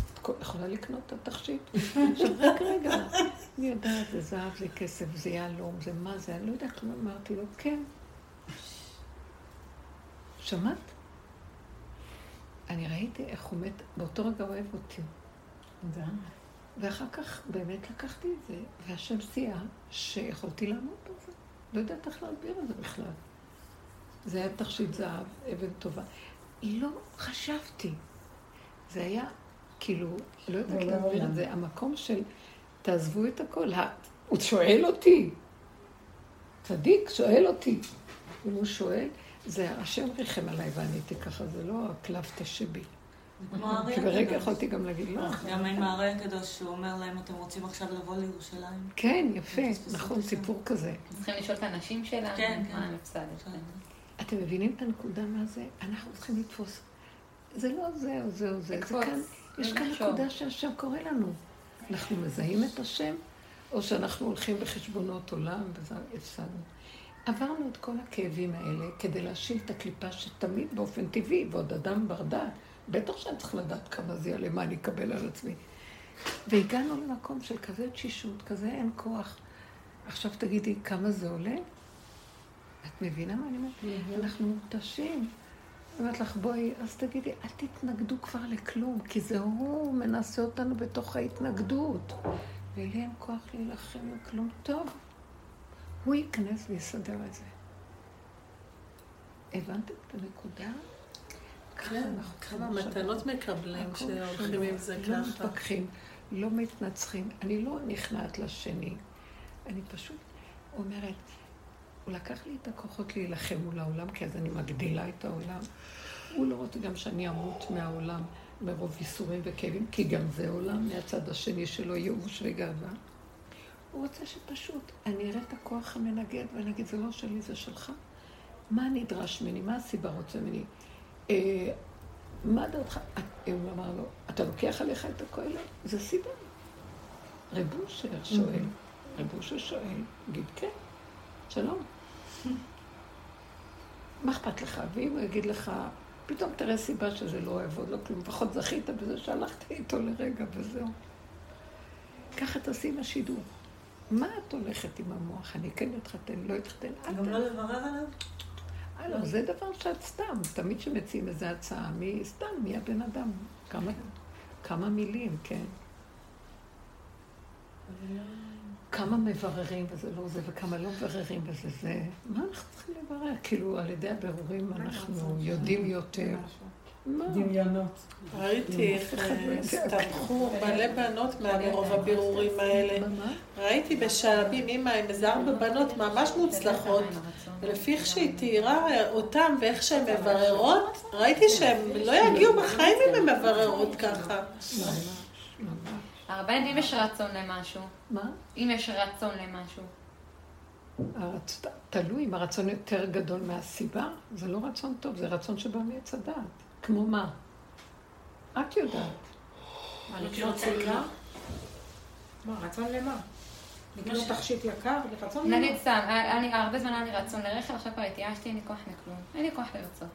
את יכולה לקנות את התכשיט? [laughs] עכשיו, רגע, אני יודעת, זה זהב, זה כסף, זה יהלום, זה מה זה, אני לא יודעת כלום. אמרתי לו, כן. שמעת? אני ראיתי איך הוא מת, באותו רגע אוהב אותי. תודה. ואחר כך באמת לקחתי את זה, והשם סייע שיכולתי לעמוד בזה. לא יודעת איך להסביר את זה בכלל. זה היה תכשיט זהב, אבן טובה. לא חשבתי. זה היה, כאילו, לא יודעת להסביר את זה, המקום של תעזבו את הכל. הוא שואל אותי, צדיק שואל אותי. אם הוא שואל, זה השם ריחם עליי ועניתי ככה, זה לא הקלף תשבי. כי ברגע יכולתי גם להגיד לא. גם עם הארי הקדוש, שהוא אומר להם, אתם רוצים עכשיו לבוא לירושלים? כן, יפה, נכון, סיפור כזה. צריכים לשאול את הנשים שלנו, כן, כן. מה הנפסדת. אתם מבינים את הנקודה מה זה? אנחנו צריכים לתפוס. זה לא זה או זה או זה, זה לקפוץ, כאן, יש כאן. נקודה שהשם קורא לנו. אנחנו מזהים את השם, או שאנחנו הולכים בחשבונות עולם, וזה הפסדנו. עברנו את כל הכאבים האלה כדי להשיל את הקליפה שתמיד באופן טבעי, ועוד אדם בר דעת, בטח שאני צריך לדעת כמה זה יעלה, מה אני אקבל על עצמי. והגענו למקום של כזה תשישות, כזה אין כוח. עכשיו תגידי, כמה זה עולה? את מבינה מה אני אומרת? אנחנו מותשים. אני אומרת לך, בואי, אז תגידי, אל תתנגדו כבר לכלום, כי זה הוא מנסה אותנו בתוך ההתנגדות. ולי אין כוח להילחם בכלום. טוב, הוא ייכנס ויסדר את זה. הבנתם את הנקודה? כן, כמה צריכים מתנות עכשיו. מקבלים הכל שהולכים שלו. עם זה לא ככה. מתווכחים, לא מתנצחים. אני לא נכנעת לשני. אני פשוט אומרת, הוא לקח לי את הכוחות להילחם מול העולם, כי אז אני מגדילה את העולם. הוא לא רוצה גם שאני אמות מהעולם מרוב ייסורים וכאבים, כי גם זה עולם מהצד השני שלו, ייאוש וגאווה. הוא רוצה שפשוט אני אראה את הכוח המנגד ואני אגיד, זה לא שלי, זה שלך. מה נדרש ממני? מה הסיבה רוצה ממני? אה, מה דעתך? הוא אמר לו, אתה לוקח עליך את הכולל? זה סיבה. רב אושר שואל, רב אושר שואל, גיד כן, שלום. מה אכפת לך? ואם הוא יגיד לך, פתאום תראה סיבה שזה לא יעבוד, לא כלום, לפחות זכית בזה שהלכתי איתו לרגע וזהו. ככה תעשי עם השידור. מה את הולכת עם המוח? אני כן אתחתן, לא אתחתן? גם לא לברר עליו? לא, זה דבר שאת סתם. תמיד כשמציעים איזו הצעה, מי סתם, מי הבן אדם? כמה, כמה מילים, כן. כמה מבררים וזה לא זה, וכמה לא מבררים וזה זה. מה אנחנו צריכים לברר? כאילו, על ידי הבירורים אנחנו יודעים יותר. דמיונות. ראיתי איך לא אה, יודע. הסתבכו מלא בנות מרוב הבירורים האלה. ראיתי בשעבים אימא עם איזה ארבע בנות ממש מוצלחות, ולפי איך שהיא תיארה אותם ואיך שהן מבררות, ראיתי שהן לא יגיעו בחיים אם הן מבררות ככה. הרבנית, אם יש רצון למשהו, מה? אם יש רצון למשהו, הרצ... תלוי אם הרצון יותר גדול מהסיבה, זה לא רצון טוב, זה רצון שבא מעץ הדעת. כמו מה? את יודעת. לקנות סלקה? מה, רצון למה? לקנות תכשיט יקר? רצון למה? נגיד סתם, היה לי- הרבה זמן היה לי רצון לרכב, עכשיו כבר התייאשתי, אין לי כוח לכלום. אין לי כוח לרצות.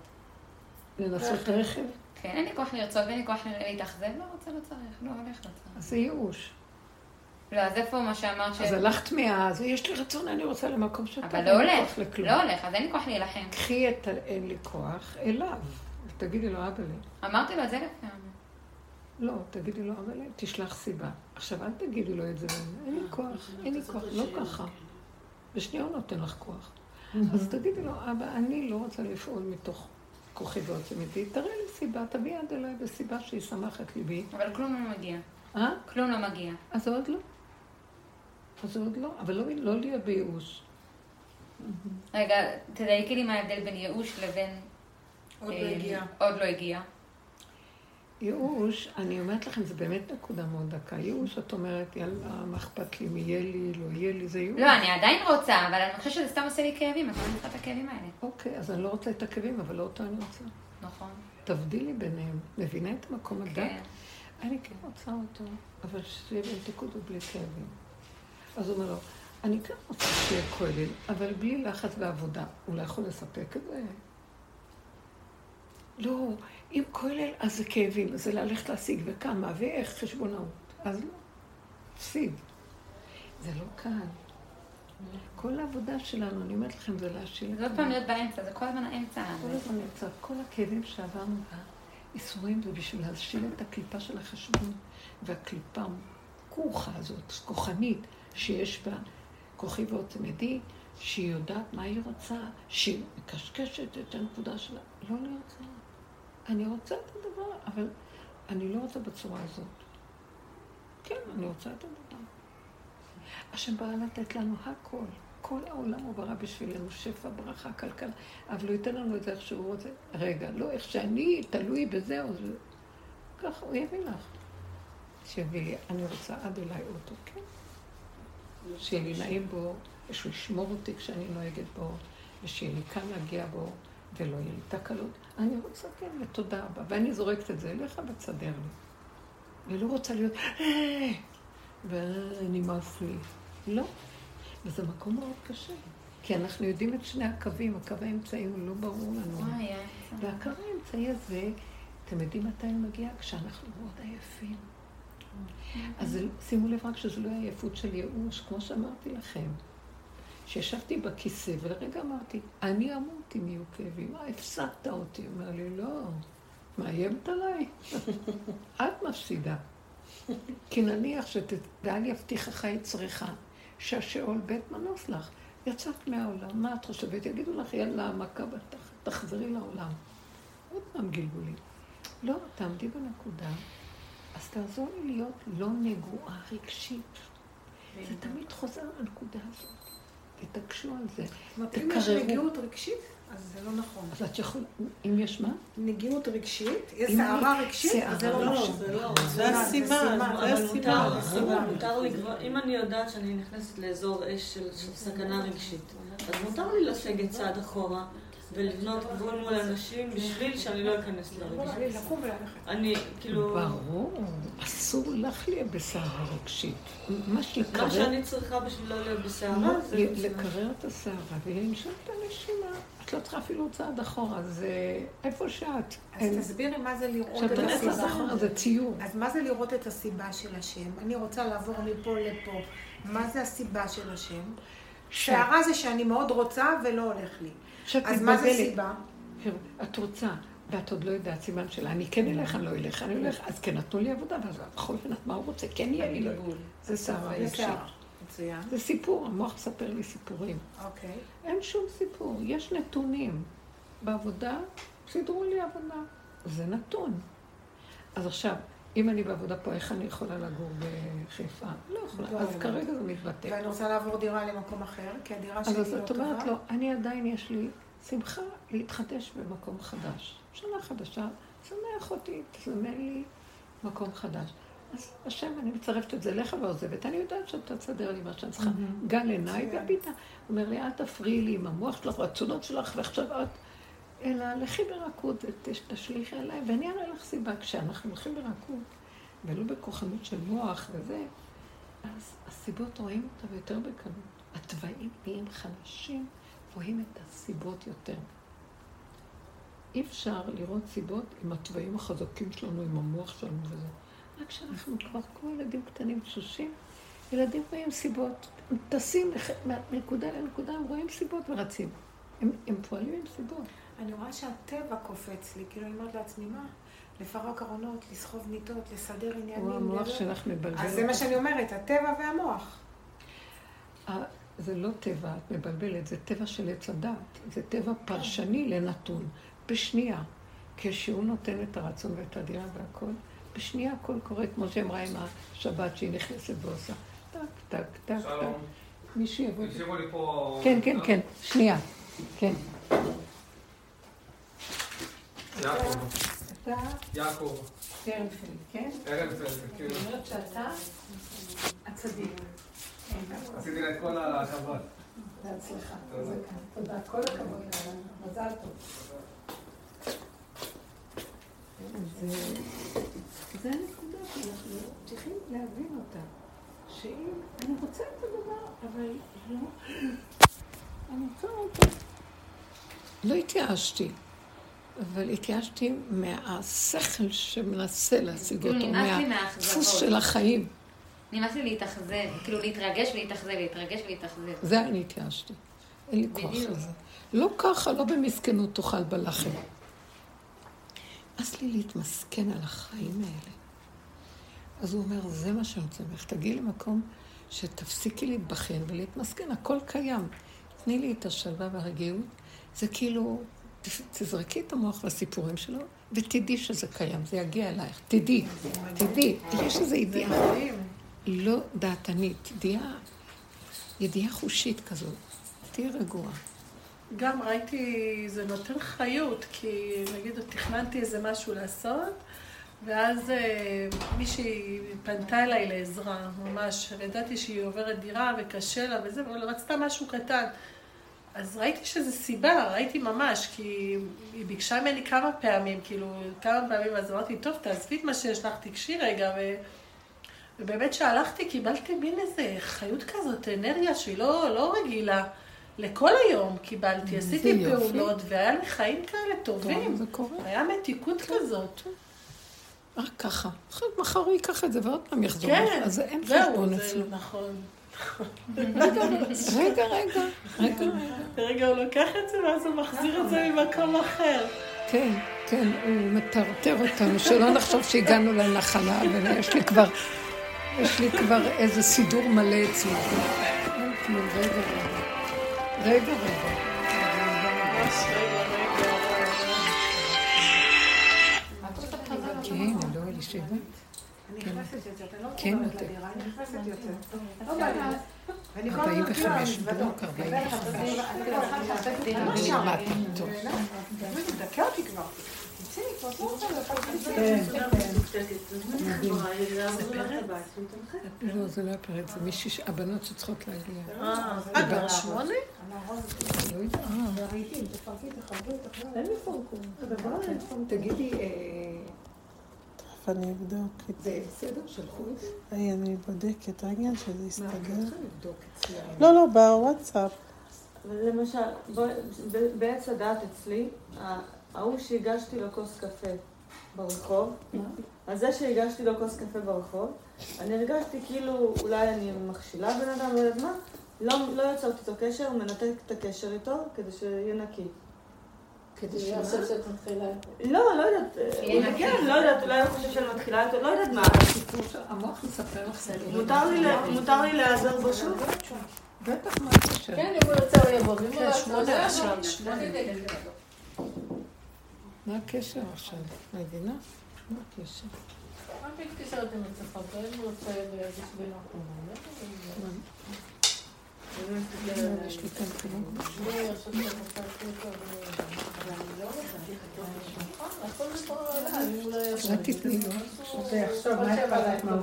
לנסות רכב? כן, אין לי כוח לרצות ואין לי כוח להתאכזב, לא רוצה, לא צריך, לא הולך, לא צריך. אז זה ייאוש. לא, אז איפה מה שאמרת ש... אז הלכת מאז, יש לי רצון, אני רוצה למקום שאתה אבל לא הולך. לא הולך, אז אין לי כוח להילחם. קחי את ה"אין לי כוח" אליו, ותגידי לו, אבא לי. אמרתי לו את זה אלף פעמים. לא, תגידי לו, אבא לי, תשלח סיבה. עכשיו, אל תגידי לו את זה, אין לי כוח, אין לי כוח, לא ככה. בשנייה הוא נותן לך כוח. אז תגידי לו, אבא, אני לא רוצה לפעול מתוך כוחי ועוצמתי, תראה לי סיבה, תביא יד אליי בסיבה שישמח את ליבי. אבל כלום לא מגיע. אה? כלום לא מגיע. אז עוד לא. אז עוד לא, אבל לא, לא להיות בייאוש. רגע, תדייקי לי מה ההבדל בין ייאוש לבין... עוד לא אה, הגיע. עוד לא הגיע. ייאוש, אני אומרת לכם, זה באמת נקודה מאוד דקה. ייאוש, את אומרת, יאללה, מה אכפת לי אם יהיה לי, לא יהיה לי, זה ייאוש. לא, אני עדיין רוצה, אבל אני חושבת שזה סתם עושה לי כאבים, אז אני צריכה את הכאבים האלה. אוקיי, אז אני לא רוצה את הכאבים, אבל לא אותו אני רוצה. נכון. תבדילי ביניהם. מבינה את המקום הדק? כן. אני כן רוצה אותו, אבל שיהיה במתיקות ובלי כאבים. אז הוא אומר לו, אני כן רוצה שיהיה כולל, אבל בלי לחץ ועבודה. הוא לא יכול לספק את זה? לא, אם כולל, אז זה כאבים, זה ללכת להשיג וכמה, ואיך חשבונאות. אז לא, הפסיד. זה לא קל. כל העבודה שלנו, אני אומרת לכם, זה להשיל זה עוד פעם להיות באמצע, זה כל הזמן האמצע. כל הזמן נמצא, כל הכאבים שעברנו בייסורים זה בשביל להשיל את הקליפה של החשבון, והקליפה הכוחה הזאת, כוחנית, שיש בה כוחי ועוצמתי, שהיא יודעת מה היא רוצה, שהיא מקשקשת את הנקודה שלה. לא אני רוצה. אני רוצה את הדבר, אבל אני לא רוצה בצורה הזאת. כן, אני רוצה את הדבר. השם בא לתת לנו הכל. כל העולם הוא ברא בשבילנו, שפע, ברכה, כלכלה, אבל הוא ייתן לנו את זה איך שהוא רוצה. רגע, לא איך שאני תלוי בזה או זה. ככה הוא יביא לך. שיביא לי, אני רוצה עד אליי אוטו, כן? שיהיה לי נעים בו, ושהוא ישמור אותי כשאני נוהגת בו, ושיהיה לי קל להגיע בו, ולא יהיה לי תקלות. אני רוצה, כן, ותודה רבה. ואני זורקת את זה אליך ותסדר לי. אני לא רוצה להיות, אה, ונמאס לי. לא. וזה מקום מאוד קשה. כי אנחנו יודעים את שני הקווים, הקו האמצעי הוא לא ברור לנו. והקו האמצעי הזה, אתם יודעים מתי הוא מגיע? כשאנחנו מאוד עייפים. אז שימו לב רק שזו לא עייפות של ייאוש, כמו שאמרתי לכם. שישבתי בכיסא, ולרגע אמרתי, אני אמות אם יהיו כאבים. מה, הפסדת אותי? הוא אומר לי, לא, מאיימת עליי. [laughs] את מפסידה. כי נניח ש"ואל יבטיחך את צריכה", שהשאול בית מנוס לך. יצאת מהעולם, מה את חושבת? יגידו לך, יאללה, מכה בתחת, תחזרי לעולם. עוד פעם גלגולים. לא, תעמדי בנקודה, אז תעזור לי להיות לא נגועה רגשית. זה תמיד חוזר לנקודה הזאת. תתעקשו על זה. אם יש נגיעות רגשית, אז זה לא נכון. אז את יכולה, אם יש מה? נגיעות רגשית, יש סערה רגשית, אז זה לא נכון. זה הסימן, זה הסימן. מותר לי כבר, אם אני יודעת שאני נכנסת לאזור אש של סכנה רגשית, אז מותר לי לסגת צעד אחורה. ולבנות גבול מול אנשים בשביל שאני לא אכנס לרגשית. אני, כאילו... ברור, אסור לך להיות בסערה רגשית. מה לקרר... מה שאני צריכה בשביל לא להיות בסערה זה... לקרר את הסערה ולנשום את הנשימה. את לא צריכה אפילו צעד אחורה, זה איפה שאת. אז תסבירי מה זה לראות את הסיבה. זה ציור. אז מה זה לראות את הסיבה של השם? אני רוצה לעבור מפה לפה. מה זה הסיבה של השם? שערה זה שאני מאוד רוצה ולא הולך לי. אז מה זה סיבה? את רוצה, ואת עוד לא יודעת סימן שלה, אני כן אלך, אני לא אלך, אני הולך, אז כן נתנו לי עבודה, ואז בכל אופן, מה הוא רוצה? כן יהיה לי, לא זה סערה רגשית. זה סיפור, המוח מספר לי סיפורים. אוקיי. אין שום סיפור, יש נתונים. בעבודה, סידרו לי עבודה. זה נתון. אז עכשיו, אם אני בעבודה פה, איך אני יכולה לגור בחיפה? לא יכולה. אז כרגע זה מתבטא. ואני רוצה לעבור דירה למקום אחר, כי הדירה שלי לא טובה. אז את אומרת לו, אני עדיין יש לי שמחה להתחדש במקום חדש. שנה חדשה, שמח אותי, תזמן לי מקום חדש. אז השם, אני מצרפת את זה אליך ועוזבת. אני יודעת שאתה תסדר לי מה שאני צריכה. גל עיניי והביטה. אומר לי, אל תפריעי לי עם המוח שלך והרצונות שלך, ועכשיו את... אלא לכי ברכות ותשליכי עליי, ואני אראה לך סיבה. כשאנחנו הולכים ברכות, ולא בכוחנות של מוח וזה, אז הסיבות רואים אותה יותר בקלות. התוואים נהיים חלשים, רואים את הסיבות יותר. אי אפשר לראות סיבות עם התוואים החזקים שלנו, עם המוח שלנו וזה. רק כשאנחנו כבר כמו ילדים קטנים תשושים, ילדים רואים סיבות. טסים מנקודה לנקודה, הם רואים סיבות ורצים. הם, הם פועלים עם סיבות. אני רואה שהטבע קופץ לי, כאילו אני אומרת לעצמי, מה? לפרק ארונות, לסחוב מיטות, לסדר עניינים. הוא המוח שלך מבלבל. אז זה מה שאני אומרת, הטבע והמוח. זה לא טבע, את מבלבלת, זה טבע של עץ הדת. זה טבע פרשני לנתון. בשנייה, כשהוא נותן את הרצון ואת הדירה והכל, בשנייה הכל קורה, כמו שאמרה עם השבת שהיא נכנסת ועושה. טק, טק, טק, טק. מישהו יבוא. כן, כן, כן, שנייה. כן. יעקב. אתה? יעקב. קרנפלד, כן? קרנפלד, כן. אני אומרת שאתה הצדיק. עשיתי לה את כל הכבוד. בהצלחה. תודה. כל הכבוד. מזל טוב. זה הנקודה שאנחנו צריכים להבין אותה. שאם אני רוצה את הדבר, אבל לא, אני רוצה אותו. לא התייאשתי. אבל התייאשתי מהשכל שמנסה להשיג כאילו, אותו, מהדפוס של החיים. נמאס לי להתאכזב, כאילו להתרגש ולהתאכזב, להתרגש ולהתאכזב. זה אני התייאשתי. אין לי כוח לזה. לא ככה, לא במסכנות תאכל בלחם. נמאס לי להתמסכן על החיים האלה. אז הוא אומר, זה מה שאני רוצה ממך. תגיעי למקום שתפסיקי להתבחן ולהתמסכן, הכל קיים. תני לי את השלווה והרגיעות. זה כאילו תזרקי את המוח לסיפורים שלו, ותדעי שזה קיים, זה יגיע אלייך. תדעי, תדעי, יש איזו ידיעה. לא דעתנית, ידיעה, ידיעה חושית כזאת. תהיי רגועה. גם ראיתי, זה נותן חיות, כי נגיד תכננתי איזה משהו לעשות, ואז אה, מישהי פנתה אליי לעזרה, ממש, ידעתי שהיא עוברת דירה וקשה לה וזה, אבל רצתה משהו קטן. אז ראיתי שזה סיבה, ראיתי ממש, כי היא ביקשה ממני כמה פעמים, כאילו, כמה פעמים, אז אמרתי, טוב, תעזבי את מה שיש לך, תקשי רגע, ו... ובאמת שהלכתי, קיבלתי מין איזה חיות כזאת, אנרגיה שהיא לא, לא רגילה. לכל היום קיבלתי, עשיתי פעולות, והיה לי חיים כאלה טובים. זה קורה. היה מתיקות כזאת. רק ככה. אחרי מחר הוא ייקח את זה ועוד פעם יחזור. כן, אז אין זהו, חשבון זה אצלו. נכון. רגע, רגע, רגע, רגע. רגע, הוא לוקח את זה ואז הוא מחזיר את זה ממקום אחר. כן, כן, הוא מטרטר אותנו, שלא נחשוב שהגענו לנחלה, ויש לי כבר, יש לי כבר איזה סידור מלא אצלי. רגע, רגע. רגע, רגע. ממש רגע, רגע. כן, לא אלישבע. אני נכנסת יותר, אתה לא כן, מחוברת יותר. לדירה, אני נכנסת. לא לי. ואני כל הזמן 45 כאילו, בדיוק, אני 45. אני לא אני שם. למדתי טוב. באמת, הוא מדכא אותי כבר. לא לא, זה לא הפרט, זה מישהי, הבנות שצריכות להגיע. אה, אה, כבר שמונה? לא פורקום. תגידי, אה, אני אבדוק את זה בסדר של חוץ? היי, אני בודקת רגע שזה מה, יסתדר. את צריכה לבדוק אצלי. לא, לא, בוואטסאפ. למשל, בעץ הדעת אצלי, ההוא שהגשתי לו כוס קפה ברחוב, אז זה שהגשתי לו כוס קפה ברחוב, אני הרגשתי כאילו אולי אני מכשילה בן אדם, לא יודעת מה, לא, לא יצרתי איתו קשר, מנתק את הקשר איתו כדי שיהיה נקי. כדי שמה? לא, לא יודעת, כן, לא יודעת, אולי הוא חושב שאני מתחילה איתו, לא יודעת מה. הסיפור של המוח מספר לך. מותר לי להיעזר בו שוב? בטח, מה הקשר? כן, אם הוא יבוא, ואם הוא לא הוא לא שמונה יבוא. עכשיו, שמונה. מה הקשר עכשיו? מבינה? מה הקשר? רק להתקשר איתם לצפות, אם הוא רוצה בשביל יש לי לו. עכשיו, מה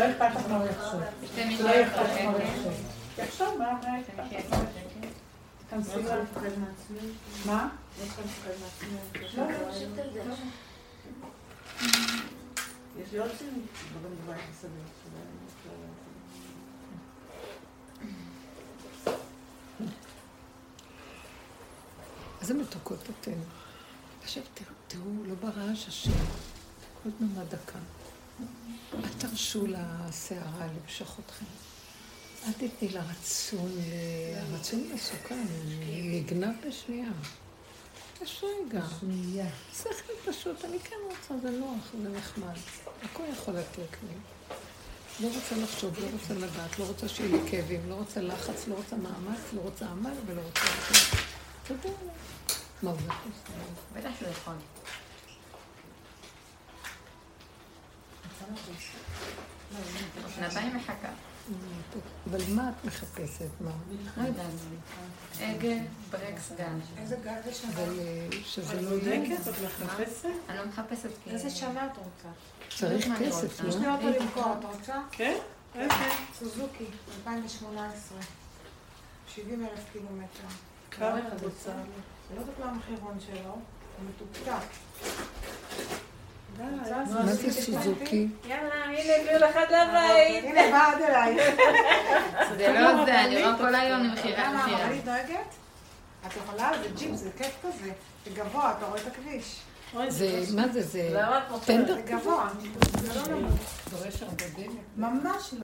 אכפת לך מה הוא עוד בבית מסביב. איזה מתוקות אתן. עכשיו תראו, לא ברעש השם. כל דממה דקה. אל תרשו לסערה למשוך אתכם. אל תתני לרצון, הרצון מסוכן, נגנב בשנייה. יש רגע. שנייה. שכל פשוט, אני כן רוצה, זה נוח, זה נחמד. הכל יכול לתת לי. לא רוצה לחשוב, לא רוצה לדעת, לא רוצה שיהיו לי כאבים, לא רוצה לחץ, לא רוצה מאמץ, לא רוצה עמל ולא רוצה... תודה. מה זה? בטח שהוא יכול. שנתיים מחכה. אבל מה את מחפשת? מה? לא יודעת. ברקס, גן. איזה גל זה שנה? אבל אה, שזה את לא יהיה. את מחפשת? אני לא מחפשת כי... איזה שנה את רוצה? צריך כסף? לא? יש לי אוטו למכור, את רוצה? כן? איזה? סוזוקי, 2018. 70 אלף קילומטר. כמה את רוצה? אני לא יודעת מה המחירון שלו, הוא מתוקתק. מה זה סוזוקי? יאללה, הנה לך עד לבית. הנה, בא עד אליי. [laughs] זה לא זה, אני רואה כל היום למכירה, למה, מכירה. הרבנית דואגת? את יכולה, זה ג'יפ, זה כיף כזה. זה גבוה, אתה רואה את הכביש. זה, מה זה, זה? טנדר זה? גבוה. זה לא נמוך. דורש הרבה דלק. ממש לא.